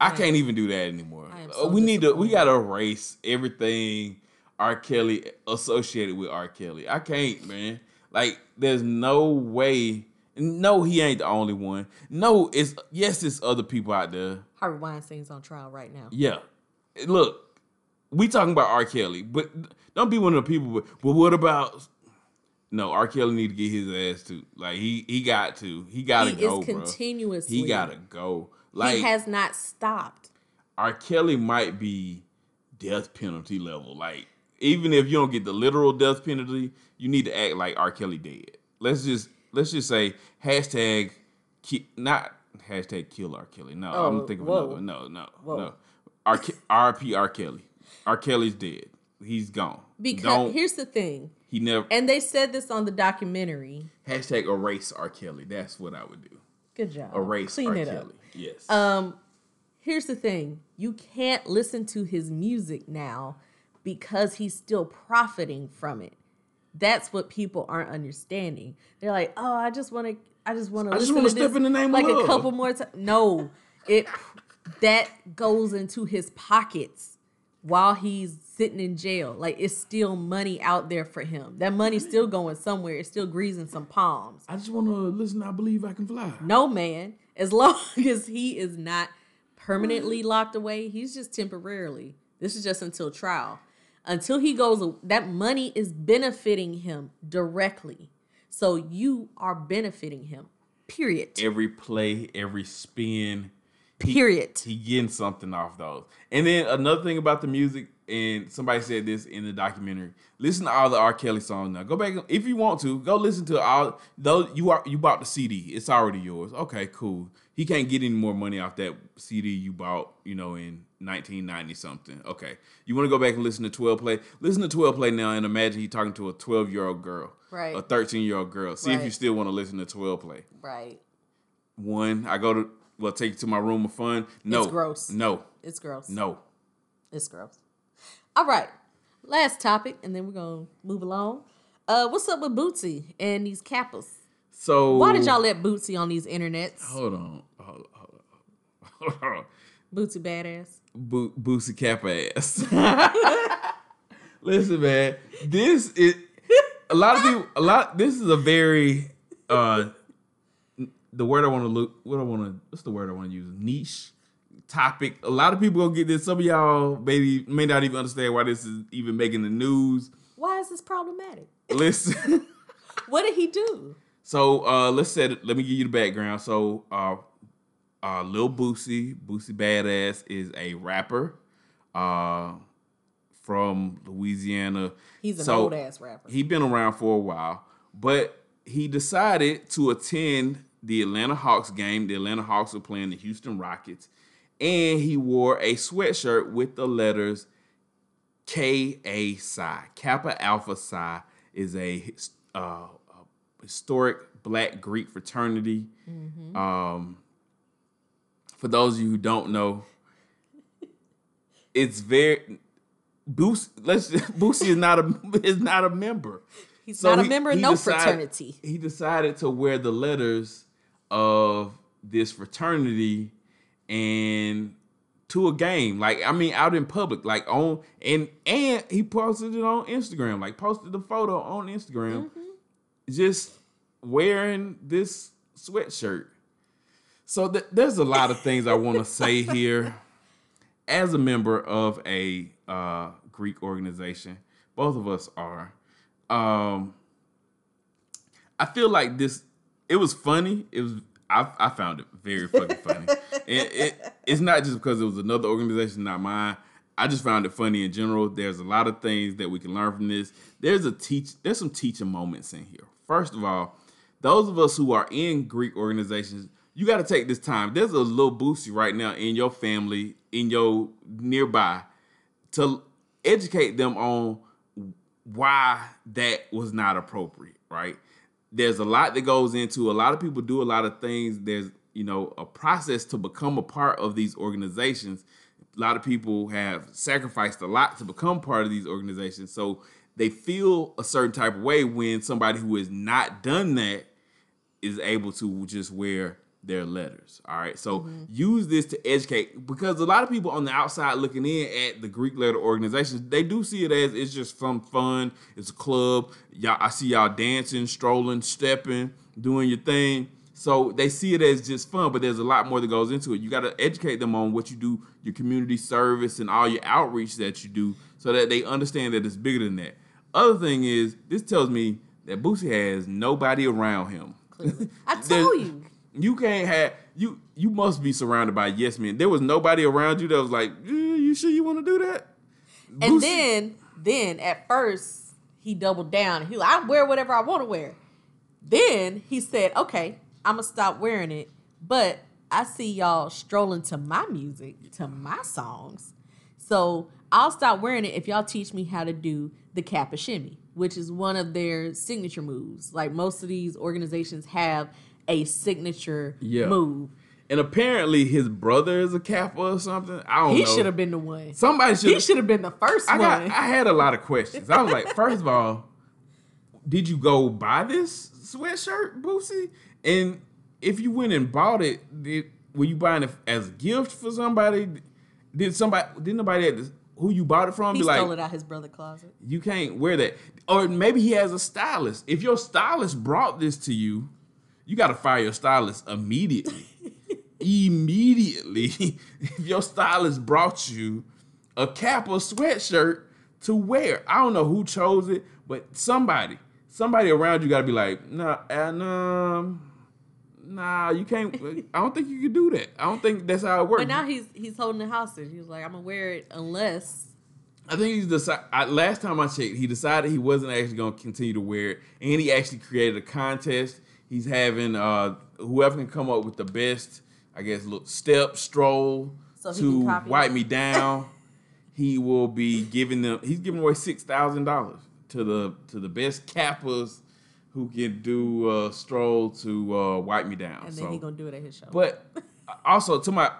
I can't even do that anymore. I am Uh, so we need to we gotta erase everything R. Kelly associated with R. Kelly. I can't, man. Like, there's no way. No, he ain't the only one. No, it's yes, it's other people out there. Harvey Weinstein's on trial right now. Yeah. Look, we talking about R. Kelly, but don't be one of the people. But, but what about? No, R. Kelly need to get his ass to like he he got to he gotta he go, is bro. continuously. He gotta go. Like he has not stopped. R. Kelly might be death penalty level. Like, even if you don't get the literal death penalty, you need to act like R. Kelly dead. Let's just let's just say hashtag ki- not hashtag kill R. Kelly. No, Oh, I'm thinking of whoa. another one. No, no, Whoa. no. R. Ke- R.P. R. Kelly. R. Kelly's dead. He's gone. Because don't here's the thing, he never and they said this on the documentary. hashtag erase R. Kelly. That's what I would do. Good job. Erase Clean R. it Kelly. up. Yes. Um, here's the thing: you can't listen to his music now because he's still profiting from it. That's what people aren't understanding. They're like, "Oh, I just want to, I just want to, I just want wanna step in the name of like a couple more times." No, it that goes into his pockets while he's sitting in jail. Like it's still money out there for him. That money's still going somewhere. It's still greasing some palms. I just want to listen. I believe I can fly. No man, as long as he is not permanently locked away, he's just temporarily. This is just until trial. Until he goes, that money is benefiting him directly. So you are benefiting him. Period. Every play, every spin, he- Period. he getting something off those. And then another thing about the music, and somebody said this in the documentary. Listen to all the R. Kelly songs now. Go back if you want to. Go listen to all. Though you are you bought the CD, it's already yours. Okay, cool. He can't get any more money off that CD you bought. You know, in 1990 something. Okay, you want to go back and listen to 12 play? Listen to 12 play now, and imagine he talking to a 12 year old girl, Right. A 13 year old girl. See if you still want to listen to 12 play. Right. One, I go to well, take you to my room of fun. No, It's gross. No, It's gross. no. It's gross. All right. Last topic, and then we're gonna move along. Uh, what's up with Boosie and these kappas? So Why did y'all let Boosie on these internets? Hold on. Hold on. Hold on. Boosie badass. Bo- Boosie cap ass. Listen, man. This is a lot of people. A lot. This is a very uh, the word I want to look. What I want to. What's the word I want to use? Niche topic. A lot of people gonna get this. Some of y'all maybe may not even understand why this is even making the news. Why is this problematic? Listen. What did he do? So uh let's set it, let me give you the background. So uh uh Lil Boosie, Boosie Badass is a rapper uh from Louisiana. He's an So, old ass rapper. He's been around for a while, but he decided to attend the Atlanta Hawks game. The Atlanta Hawks were playing the Houston Rockets, and he wore a sweatshirt with the letters K A Psi. Kappa Alpha Psi is a uh, a historic Black Greek fraternity. Um, for those of you who don't know, it's very Boosie. Let's Boosie is not a is not a member. He's So not a he- member of no decided- fraternity. He decided to wear the letters of this fraternity and to a game. Like I mean, out in public, like on and and he posted it on Instagram. Like posted the photo on Instagram, just wearing this sweatshirt. So th- there's a lot of things I want to say here. As a member of a uh, Greek organization, both of us are. Um, I feel like this. It was funny. It was. I, I found it very fucking funny. it, it, it's not just because it was another organization, not mine. I just found it funny in general. There's a lot of things that we can learn from this. There's a teach. There's some teaching moments in here. First of all, those of us who are in Greek organizations, you got to take this time. There's a little Boosie right now in your family, in your nearby, to educate them on why that was not appropriate, right? There's a lot that goes into a lot of people do a lot of things. There's, you know, a process to become a part of these organizations. A lot of people have sacrificed a lot to become part of these organizations. So they feel a certain type of way when somebody who has not done that is able to just wear their letters. All right. So mm-hmm. use this to educate because a lot of people on the outside looking in at the Greek letter organizations, they do see it as it's just some fun. It's a club. Y'all, I see y'all dancing, strolling, stepping, doing your thing. So they see it as just fun, but there's a lot more that goes into it. You got to educate them on what you do, your community service, and all your outreach that you do, so that they understand that it's bigger than that. Other thing is, this tells me that Boosie has nobody around him. I told you. You can't have you. You must be surrounded by yes men. There was nobody around you that was like, "Yeah, "You sure you want to do that?" And Boosie- then, then at first he doubled down. He, like, I wear whatever I want to wear. Then he said, "Okay, I'm gonna stop wearing it." But I see y'all strolling to my music, to my songs, so I'll stop wearing it if y'all teach me how to do the kappa shimmy, which is one of their signature moves. Like most of these organizations have a signature Yeah. move. and apparently his brother is a Kappa or something. I don't He know. should have been the one. Somebody should. He should. should have been the first I got. one. I had a lot of questions. I was like, first of all, did you go buy this sweatshirt, Boosie? And if you went and bought it, did were you buying it as a gift for somebody? Did somebody? Did nobody at the, who you bought it from he be stole like, it out his brother closet. you can't wear that. Or maybe he has a stylist. If your stylist brought this to you, you got to fire your stylist immediately. immediately. if your stylist brought you a Kappa sweatshirt to wear, I don't know who chose it, but somebody, somebody around you got to be like, nah, and um, nah, you can't. I don't think you can do that. I don't think that's how it works. But now he's he's holding the hostage. He was like, I'm gonna wear it unless I think he's decided. Last time I checked, he decided he wasn't actually to continue to wear it, and he actually created a contest. He's having uh, whoever can come up with the best, I guess, look step stroll So to wipe me down. he will be giving them. He's giving away six thousand dollars to the to the best cappers who can do a stroll to uh, wipe me down. And so, then he gonna do it at his show. but also to my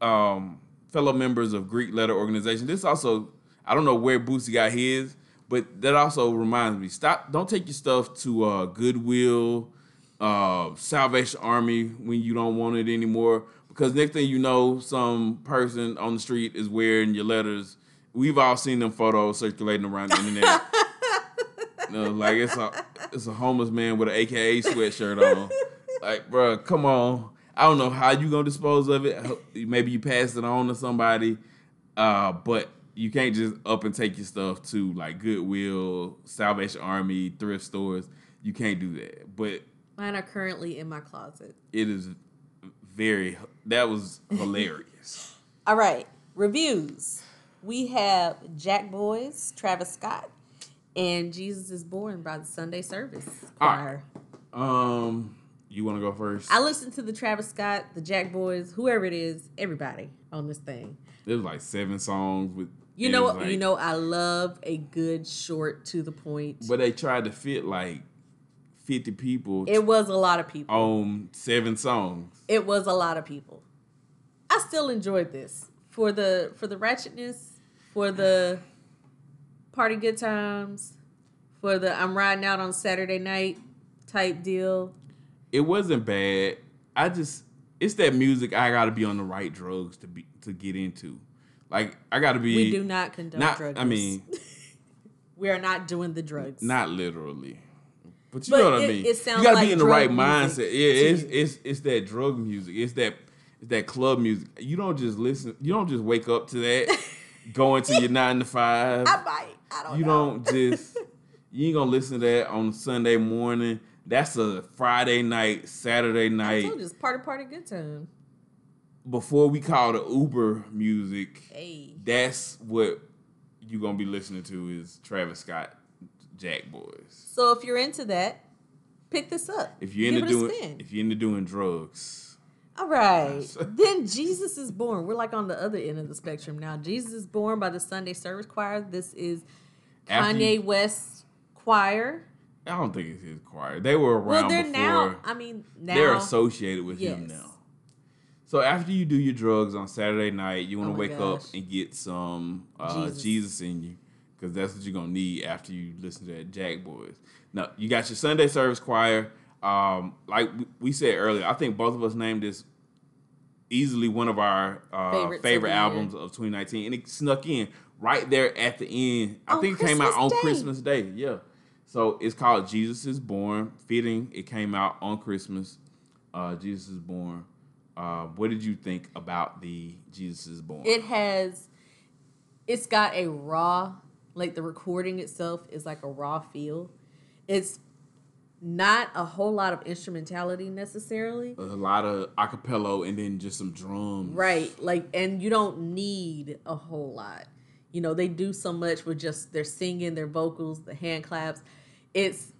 um, fellow members of Greek Letter Organization, this also I don't know where Boosie got his, but that also reminds me: stop, don't take your stuff to uh, Goodwill, uh, Salvation Army when you don't want it anymore. Because next thing you know, some person on the street is wearing your letters. We've all seen them photos circulating around the internet. No, like it's a it's a homeless man with an AKA sweatshirt on. Like, bro, come on. I don't know how you gonna dispose of it. Maybe you pass it on to somebody, uh, but you can't just up and take your stuff to like Goodwill, Salvation Army, thrift stores. You can't do that. But Mine are currently in my closet. it is very. That was hilarious. All right, reviews. We have Jack Boys, Travis Scott, and Jesus is Born by the Sunday Service All Choir. Um, you want to go first? I listened to the Travis Scott, the Jack Boys, whoever it is, everybody on this thing. There's like seven songs with. You know, like- you know, I love a good, short, to the point. But they tried to fit like fifty people it was a lot of people. on seven songs. It was a lot of people. I still enjoyed this for the for the ratchetness, for the party good times, for the I'm riding out on Saturday night type deal. It wasn't bad. I just it's that music I gotta be on the right drugs to be to get into. Like I gotta be We do not condone not drug I mean we are not doing the drugs. not literally. But you But know what I mean. it sounds you gotta like be in the right mindset. Yeah, it's it's it's that drug music. It's that it's that club music. You don't just listen. You don't just wake up to that. going to your nine to five. I might. I don't you know. don't just you ain't gonna listen to that on Sunday morning. That's a Friday night, Saturday I night told you it's party party good time. before we call the Uber music. Hey. That's what you're gonna be listening to is Travis Scott, Jack Boys. So if you're into that, pick this up. If you're into doing if you're into doing drugs, All right. then Jesus is Born. We're like on the other end of the spectrum now. Jesus is Born by the Sunday Service Choir. This is After Kanye you- West Choir. I don't think it's his choir. They were around Well, they're before. now, I mean, now. they're associated with him now. So after you do your drugs on Saturday night, you want Oh to my wake up and get some uh, Jesus. Jesus. in you, because that's what you're gonna need after you listen to that Jack Boys. Now you got your Sunday service choir. Um, like we- said earlier, I think both of us named this easily one of our uh, Favorites of favorite the year. albums of 2019, and it snuck in right there at the end. I On think it came out on Day. Christmas Day. Yeah. So it's called Jesus is Born. Fitting. It came out on Christmas. Uh, Jesus is Born. Uh, what did you think about the Jesus is Born? It has, it's got a raw, like the recording itself is like a raw feel. It's not a whole lot of instrumentality necessarily. a lot of acapella and then just some drums. Right. Like, and you don't need a whole lot. You know, they do so much with just their singing, their vocals, the hand claps. It's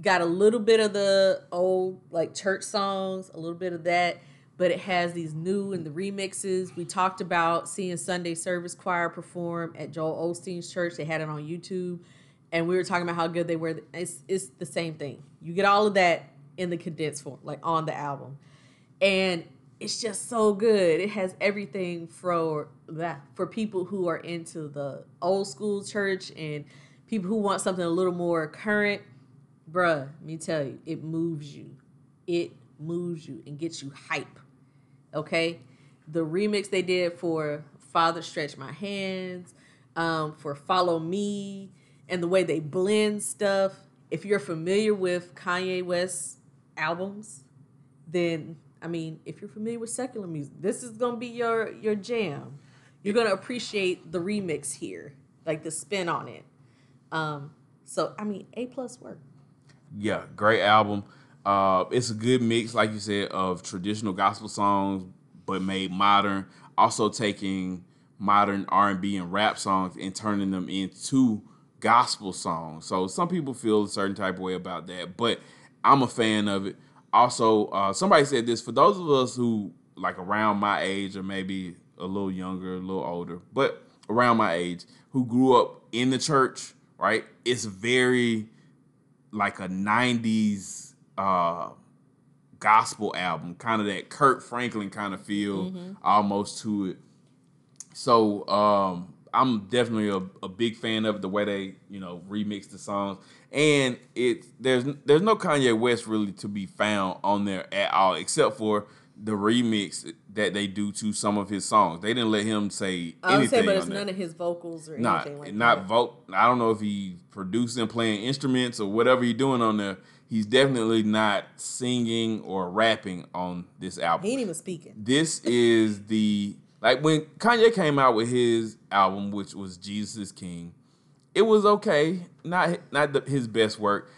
got a little bit of the old, like church songs, a little bit of that, but it has these new and the remixes. We talked about seeing Sunday Service Choir perform at Joel Osteen's church. They had it on YouTube. And we were talking about how good they were. It's, it's the same thing. You get all of that in the condensed form, like on the album and it's just so good. It has everything for that for people who are into the old school church and people who want something a little more current. Bruh, let me tell you, it moves you. It moves you and gets you hype. Okay, the remix they did for "Father Stretch My Hands," um, for "Follow Me," and the way they blend stuff. If you're familiar with Kanye West albums, then I mean, if you're familiar with secular music, this is gonna be your your jam. You're gonna appreciate the remix here, like the spin on it. Um, so I mean, A plus work. Yeah, great album. Uh, it's a good mix, like you said, of traditional gospel songs, but made modern. Also taking modern R&B and rap songs and turning them into gospel songs. So some people feel a certain type of way about that, but I'm a fan of it. Also, uh, somebody said this for those of us who like around my age or maybe a little younger, a little older, but around my age who grew up in the church, right? It's very like a 90s uh gospel album, kind of that Kirk Franklin kind of feel mm-hmm. almost to it. So um I'm definitely a, a, big fan of the way they, you know, remix the songs. And it there's there's no Kanye West really to be found on there at all, except for the remix that they do to some of his songs. They didn't let him say I anything. Say, but it's none of his vocals or not, anything like not that. Not vote. I don't know if he producing, playing instruments, or whatever he's doing on there. He's definitely not singing or rapping on this album. He ain't even speaking. This is the like when Kanye came out with his album, which was Jesus is King. It was okay, not not the, his best work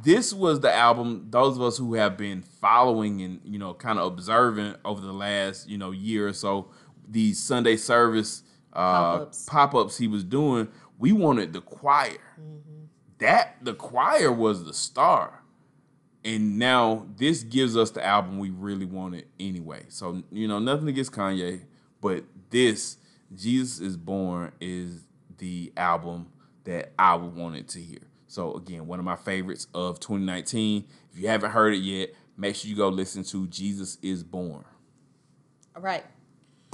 this was the album those of us who have been following and you know kind of observing over the last you know year or so these sunday service uh, pop-ups. pop-ups he was doing we wanted the choir mm-hmm. That the choir was the star and now this gives us the album we really wanted anyway so you know nothing against kanye but this jesus is born is the album that i wanted to hear so again, one of my favorites of 2019. If you haven't heard it yet, make sure you go listen to Jesus is Born. All right.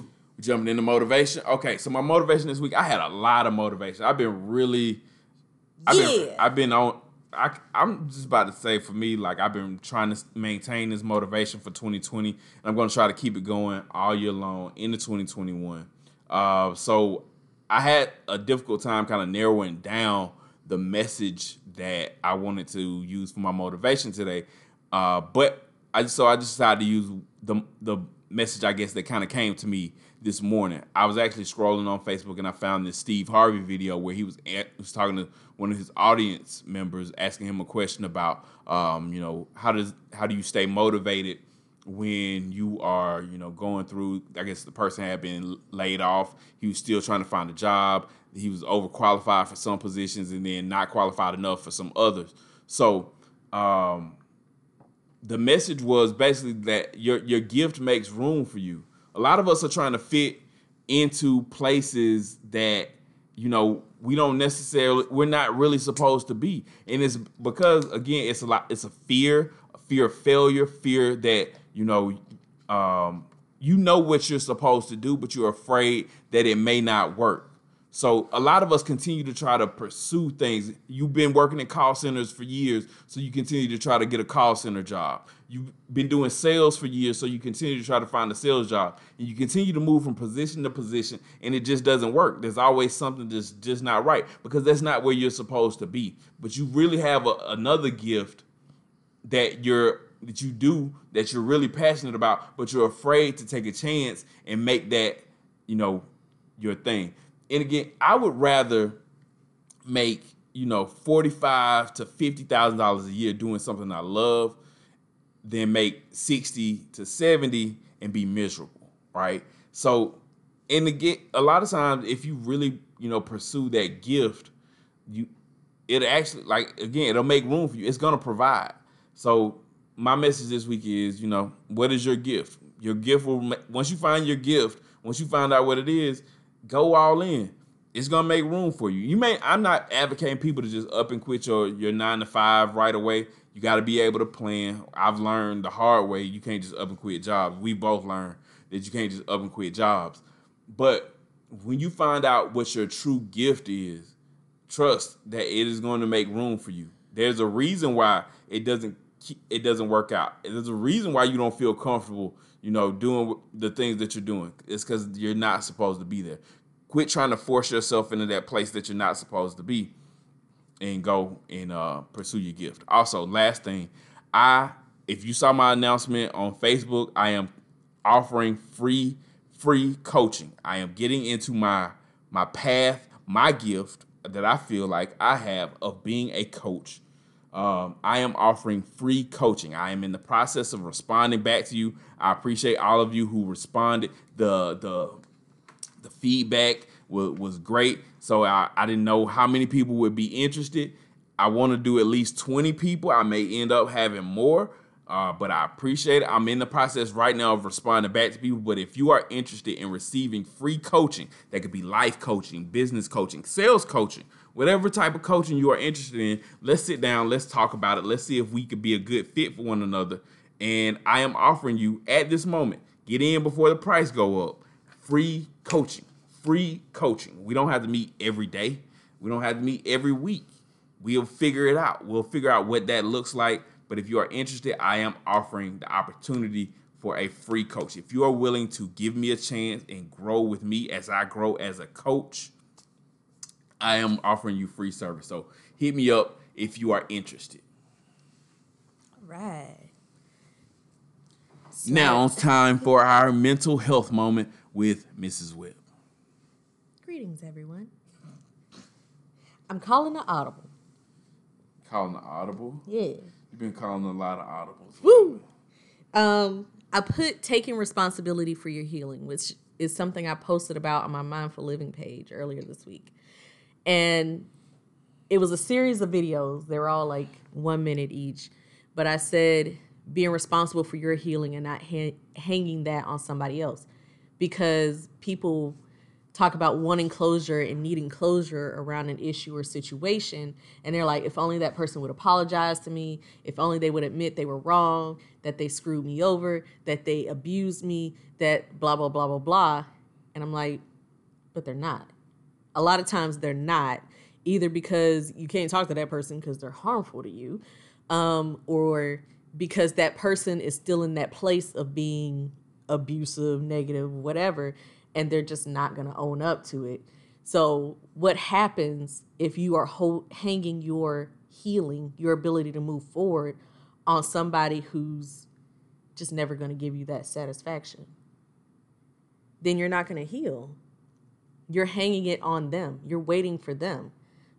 We're jumping into motivation. Okay, so my motivation this week, I had a lot of motivation. I've been really I've yeah. been I've been on I, I'm just about to say for me, like I've been trying to maintain this motivation for 2020, and I'm going to try to keep it going all year long into 2021. Uh, so I had a difficult time kind of narrowing down the message that I wanted to use for my motivation today. Uh, but I so I just decided to use the the message I guess that kind of came to me this morning. I was actually scrolling on Facebook and I found this Steve Harvey video where he was at, was talking to one of his audience members, asking him a question about, um, you know, how does how do you stay motivated when you are, you know, going through. I guess the person had been laid off. He was still trying to find a job he was overqualified for some positions and then not qualified enough for some others. So um, the message was basically that your your gift makes room for you. A lot of us are trying to fit into places that you know we don't necessarily we're not really supposed to be, and it's because again it's a lot it's a fear, a fear of failure, fear that you know um, you know what you're supposed to do, but you're afraid that it may not work. So a lot of us continue to try to pursue things. You've been working in call centers for years, so you continue to try to get a call center job. You've been doing sales for years, so you continue to try to find a sales job. And you continue to move from position to position, and it just doesn't work. There's always something that's just not right because that's not where you're supposed to be. But you really have a, another gift that you're that you do that you're really passionate about, but you're afraid to take a chance and make that, you know, your thing and again, I would rather make you know forty five to fifty thousand dollars a year doing something I love than make sixty to seventy and be miserable, right? So, and again, a lot of times, if you really you know pursue that gift, you it actually like again it'll make room for you. It's gonna provide. So my message this week is, you know, what is your gift? Your gift will once you find your gift, once you find out what it is, go all in. It's gonna make room for you. You may I'm not advocating people to just up and quit your, your nine to five right away. You gotta be able to plan. I've learned the hard way you can't just up and quit jobs. We both learned that you can't just up and quit jobs. But when you find out what your true gift is, trust that it is going to make room for you. There's a reason why it doesn't it doesn't work out. There's a reason why you don't feel comfortable you know, doing the things that you're doing. It's because you're not supposed to be there. Quit trying to force yourself into that place that you're not supposed to be, and go and uh, pursue your gift. Also, last thing, I if you saw my announcement on Facebook, I am offering free free coaching. I am getting into my my path, my gift that I feel like I have of being a coach um, I am offering free coaching. I am in the process of responding back to you. I appreciate all of you who responded. The the The feedback was, was great. So I, I didn't know how many people would be interested. I want to do at least 20 people. I may end up having more, uh, but I appreciate it. I'm in the process right now of responding back to people. But if you are interested in receiving free coaching, that could be life coaching, business coaching, sales coaching, whatever type of coaching you are interested in, let's sit down, let's talk about it. Let's see if we could be a good fit for one another. And I am offering you at this moment, get in before the price go up, free coaching, free coaching. We don't have to meet every day. We don't have to meet every week. We'll figure it out. We'll figure out what that looks like. But if you are interested, I am offering the opportunity for a free coach. If you are willing to give me a chance and grow with me as I grow as a coach, I am offering you free service. So hit me up if you are interested. All right. Now it's time for our mental health moment with Mrs. Webb. Greetings, everyone. I'm calling the audible. Calling the audible. Yeah. You've been calling a lot of audibles. Woo! Um, I put taking responsibility for your healing, which is something I posted about on my Mindful Living page earlier this week. And it was a series of videos. They were all like one minute each. But I said being responsible for your healing and not ha- hanging that on somebody else. Because people talk about wanting closure and needing closure around an issue or situation. And they're like, if only that person would apologize to me, if only they would admit they were wrong, that they screwed me over, that they abused me, that blah, blah, blah, blah, blah. And I'm like, but they're not. A lot of times they're not, either because you can't talk to that person because they're harmful to you, um, or because that person is still in that place of being abusive, negative, whatever and they're just not going to own up to it. So, what happens if you are ho- hanging your healing, your ability to move forward on somebody who's just never going to give you that satisfaction? Then you're not going to heal. You're hanging it on them, you're waiting for them,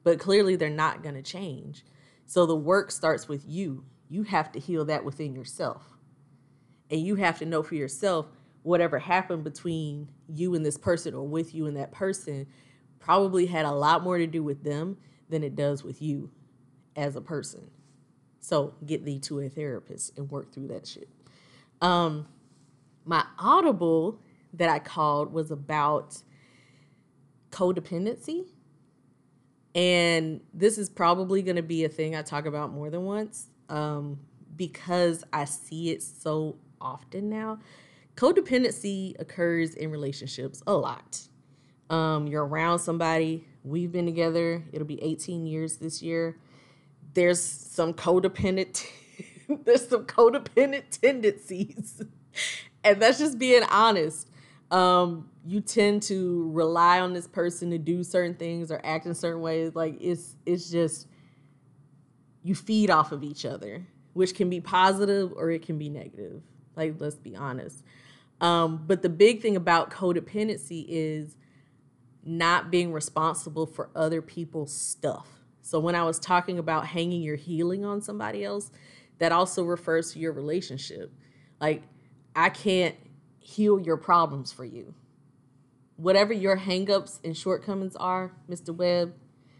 but clearly they're not going to change. So, the work starts with you. You have to heal that within yourself. And you have to know for yourself whatever happened between you and this person or with you and that person probably had a lot more to do with them than it does with you as a person. So get thee to a therapist and work through that shit. Um, my audible that I called was about codependency. And this is probably going to be a thing I talk about more than once um, because I see it so often now codependency occurs in relationships a lot. Um, you're around somebody, we've been together, it'll be 18 years this year. There's some codependent there's some codependent tendencies. and that's just being honest. Um, you tend to rely on this person to do certain things or act in certain ways. Like it's it's just you feed off of each other, which can be positive or it can be negative. Like let's be honest. Um, but the big thing about codependency is not being responsible for other people's stuff. So when I was talking about hanging your healing on somebody else, that also refers to your relationship. Like, I can't heal your problems for you. Whatever your hangups and shortcomings are, Mr. Webb,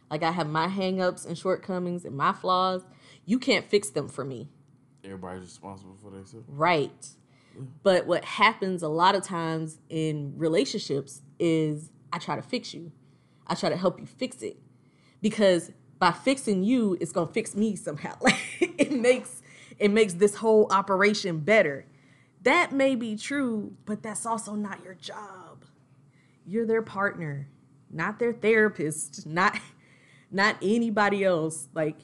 like I have my hangups and shortcomings and my flaws, you can't fix them for me. Everybody's responsible for themselves. Right. But what happens a lot of times in relationships is I try to fix you. I try to help you fix it. Because by fixing you, it's gonna fix me somehow. Like it makes it makes this whole operation better. That may be true, but that's also not your job. You're their partner, not their therapist, not not anybody else. Like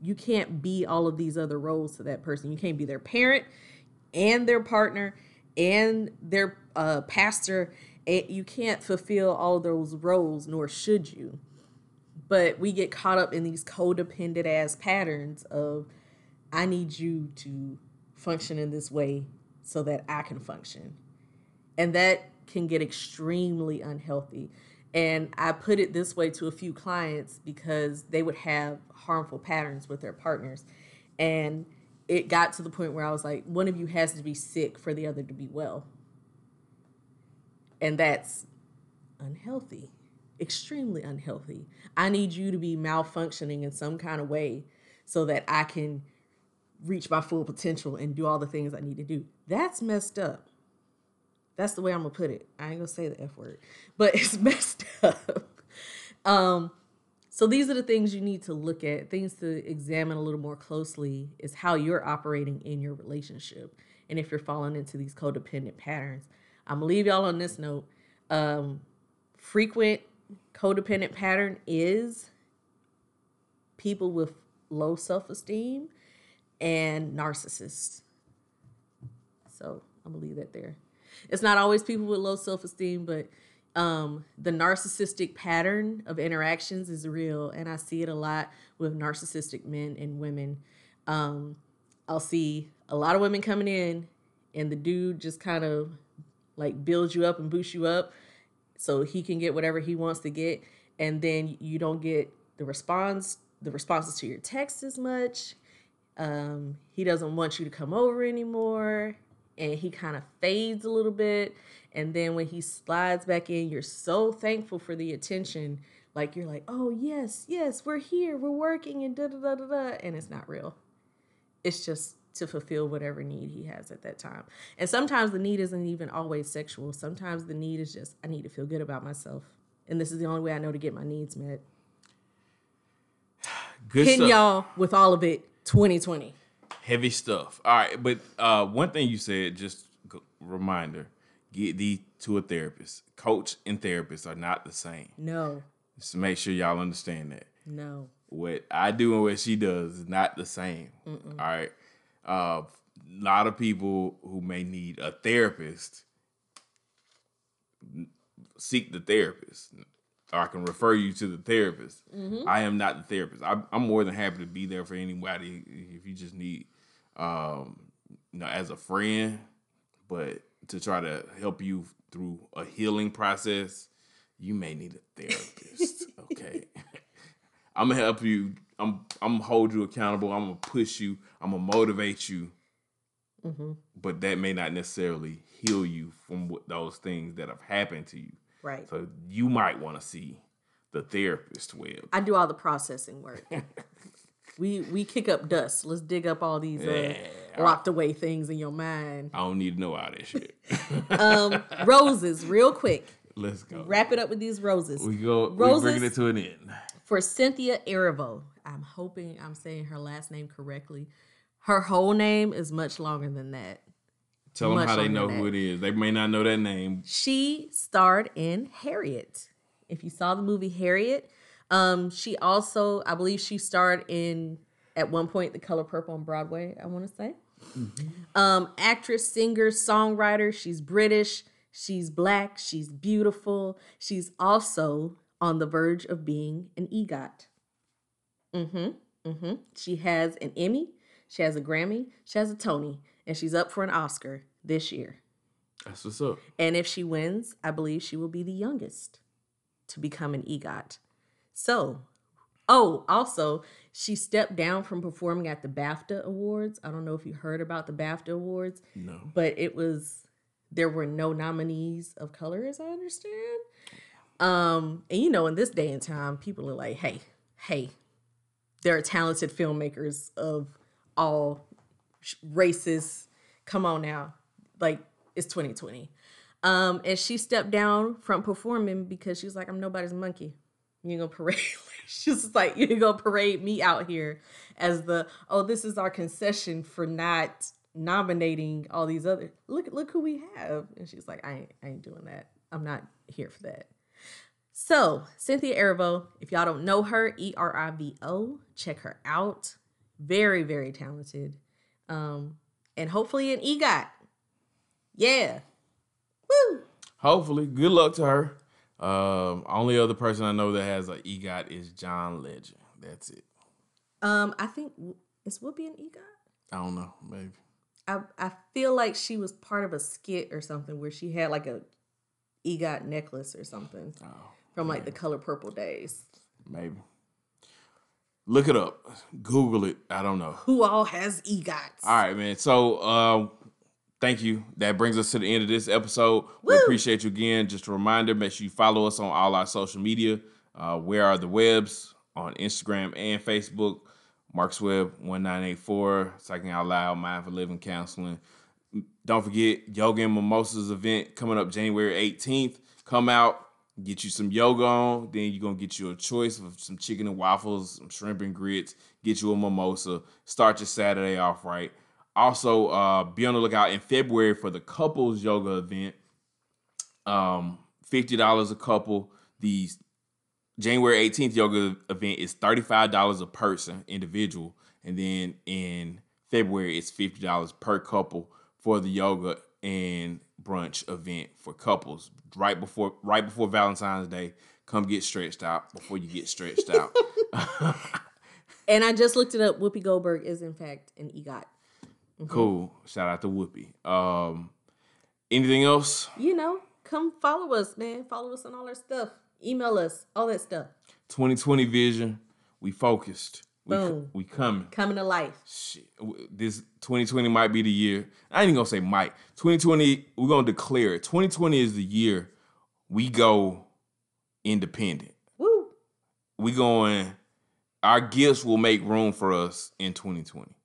you can't be all of these other roles to that person. You can't be their parent and their partner and their uh, pastor. You can't fulfill all those roles, nor should you. But we get caught up in these codependent ass patterns of, I need you to function in this way so that I can function. And that can get extremely unhealthy. And I put it this way to a few clients because they would have harmful patterns with their partners. And it got to the point where I was like, one of you has to be sick for the other to be well. And that's unhealthy, extremely unhealthy. I need you to be malfunctioning in some kind of way so that I can reach my full potential and do all the things I need to do. That's messed up. That's the way I'm gonna put it. I ain't gonna say the F word, but it's messed up. Um, so these are the things you need to look at, things to examine a little more closely is how you're operating in your relationship. And if you're falling into these codependent patterns. I'm gonna leave y'all on this note. Um, frequent codependent pattern is people with low self-esteem and narcissists. So I'm gonna leave that there. It's not always people with low self-esteem, but um, the narcissistic pattern of interactions is real, and I see it a lot with narcissistic men and women. Um, I'll see a lot of women coming in, and the dude just kind of like builds you up and boosts you up, so he can get whatever he wants to get, and then you don't get the response, the responses to your texts as much. Um, he doesn't want you to come over anymore and he kind of fades a little bit. And then when he slides back in, you're so thankful for the attention. Like you're like, oh yes, yes, we're here, we're working, and da da da da da. And it's not real. It's just to fulfill whatever need he has at that time. And sometimes the need isn't even always sexual. Sometimes the need is just I need to feel good about myself. And this is the only way I know to get my needs met. Good Hitting stuff. y'all with all of it 2020. Heavy stuff. All right, but uh, one thing you said, just reminder: get thee to a therapist. Coach and therapist are not the same. No, Just to make sure y'all understand that. no. What I do and what she does is not the same. All right. Uh, a lot of people who may need a therapist seek the therapist. Or I can refer you to the therapist. I am not the therapist. I'm, I'm more than happy to be there for anybody if you just need, um, you know, as a friend. But to try to help you through a healing process, you may need a therapist. okay. I'm gonna help you. I'm I'm gonna hold you accountable. I'm gonna push you. I'm gonna motivate you. But that may not necessarily heal you from what, those things that have happened to you. Right. So you might want to see the therapist Webb. I do all the processing work. we we kick up dust. Let's dig up all these uh, locked away things in your mind. I don't need to know all that shit. Um, roses, real quick. Let's go. Wrap it up with these roses. We go. Roses- bringing it to an end. For Cynthia Erivo, I'm hoping I'm saying her last name correctly. Her whole name is much longer than that. Tell them how they know who it is. They may not know that name. She starred in Harriet. If you saw the movie Harriet, um, she also, I believe, she starred in at one point The Color Purple on Broadway. I want to say, um, actress, singer, songwriter. She's British. She's black. She's beautiful. She's also on the verge of being an EGOT. Mm-hmm. Mm-hmm. She has an Emmy. She has a Grammy. She has a Tony, and she's up for an Oscar this year. That's what's up. And if she wins, I believe she will be the youngest to become an EGOT. So, oh, also, she stepped down from performing at the BAFTA Awards. I don't know if you heard about the BAFTA Awards, No. but it was there were no nominees of color, as I understand. Um, and you know, in this day and time, people are like, hey, hey, there are talented filmmakers of all races. Come on now. Like, it's 2020. Um, and she stepped down from performing because she was like, I'm nobody's monkey. You gonna parade? She's like, you gonna parade me out here as the oh, this is our concession for not nominating all these other. Look, look who we have. And she's like, I ain't, I ain't doing that. I'm not here for that. So Cynthia Erivo, if y'all don't know her, E R I V O, check her out. Very, very talented. Um, and hopefully an EGOT. Yeah. Woo! Hopefully, good luck to her. Um, only other person I know that has an EGOT is John Legend. That's it. Um, I think is Whoopi an EGOT? I don't know, maybe. I I feel like she was part of a skit or something where she had like a EGOT necklace or something Oh, from like the color purple days. maybe. Look it up. Google it. I don't know. Who all has EGOTs? All right, man. So, um, thank you. That brings us to the end of this episode. We appreciate you again. Just a reminder, make sure you follow us on all our social media. Uh, where are the Webbs on Instagram and Facebook? Mark's Webb one nine eight four, Psyching Out Loud, Mindful Living Counseling. Don't forget Yoga and Mimosas event coming up January 18th. Come out, get you some yoga on. Then you're gonna get you a choice of some chicken and waffles, some shrimp and grits. Get you a mimosa. Start your Saturday off right. Also, uh, be on the lookout in February for the couples yoga event. Um, fifty dollars a couple. The January 18th yoga event is $35 a person, individual. And then in February, it's $50 per couple for the yoga and brunch event for couples. Right before right before Valentine's Day. Come get stretched out before you get stretched out. And I just looked it up. Whoopi Goldberg is in fact an EGOT. Cool. Shout out to Whoopi. Um anything else? You know, come follow us, man. Follow us on all our stuff. Email us, all that stuff. 2020 vision. We focused. We, Boom. we coming. Coming to life. Shit, this 2020 might be the year. I ain't even gonna say might. 2020, we're gonna declare it. 2020 is the year we go independent. Woo. We going. Our gifts will make room for us in 2020.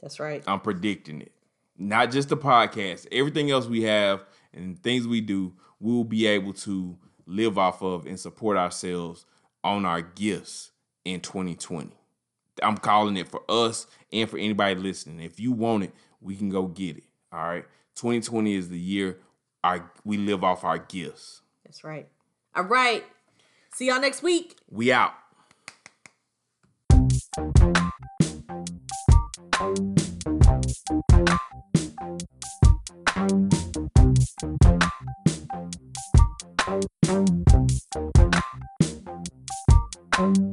That's right. I'm predicting it. Not just the podcast, everything else we have and things we do, we'll be able to live off of and support ourselves on our gifts in 2020. I'm calling it for us and for anybody listening. If you want it, we can go get it. All right. 2020 is the year our we live off our gifts. That's right. All right. See y'all next week. We out. Thank you.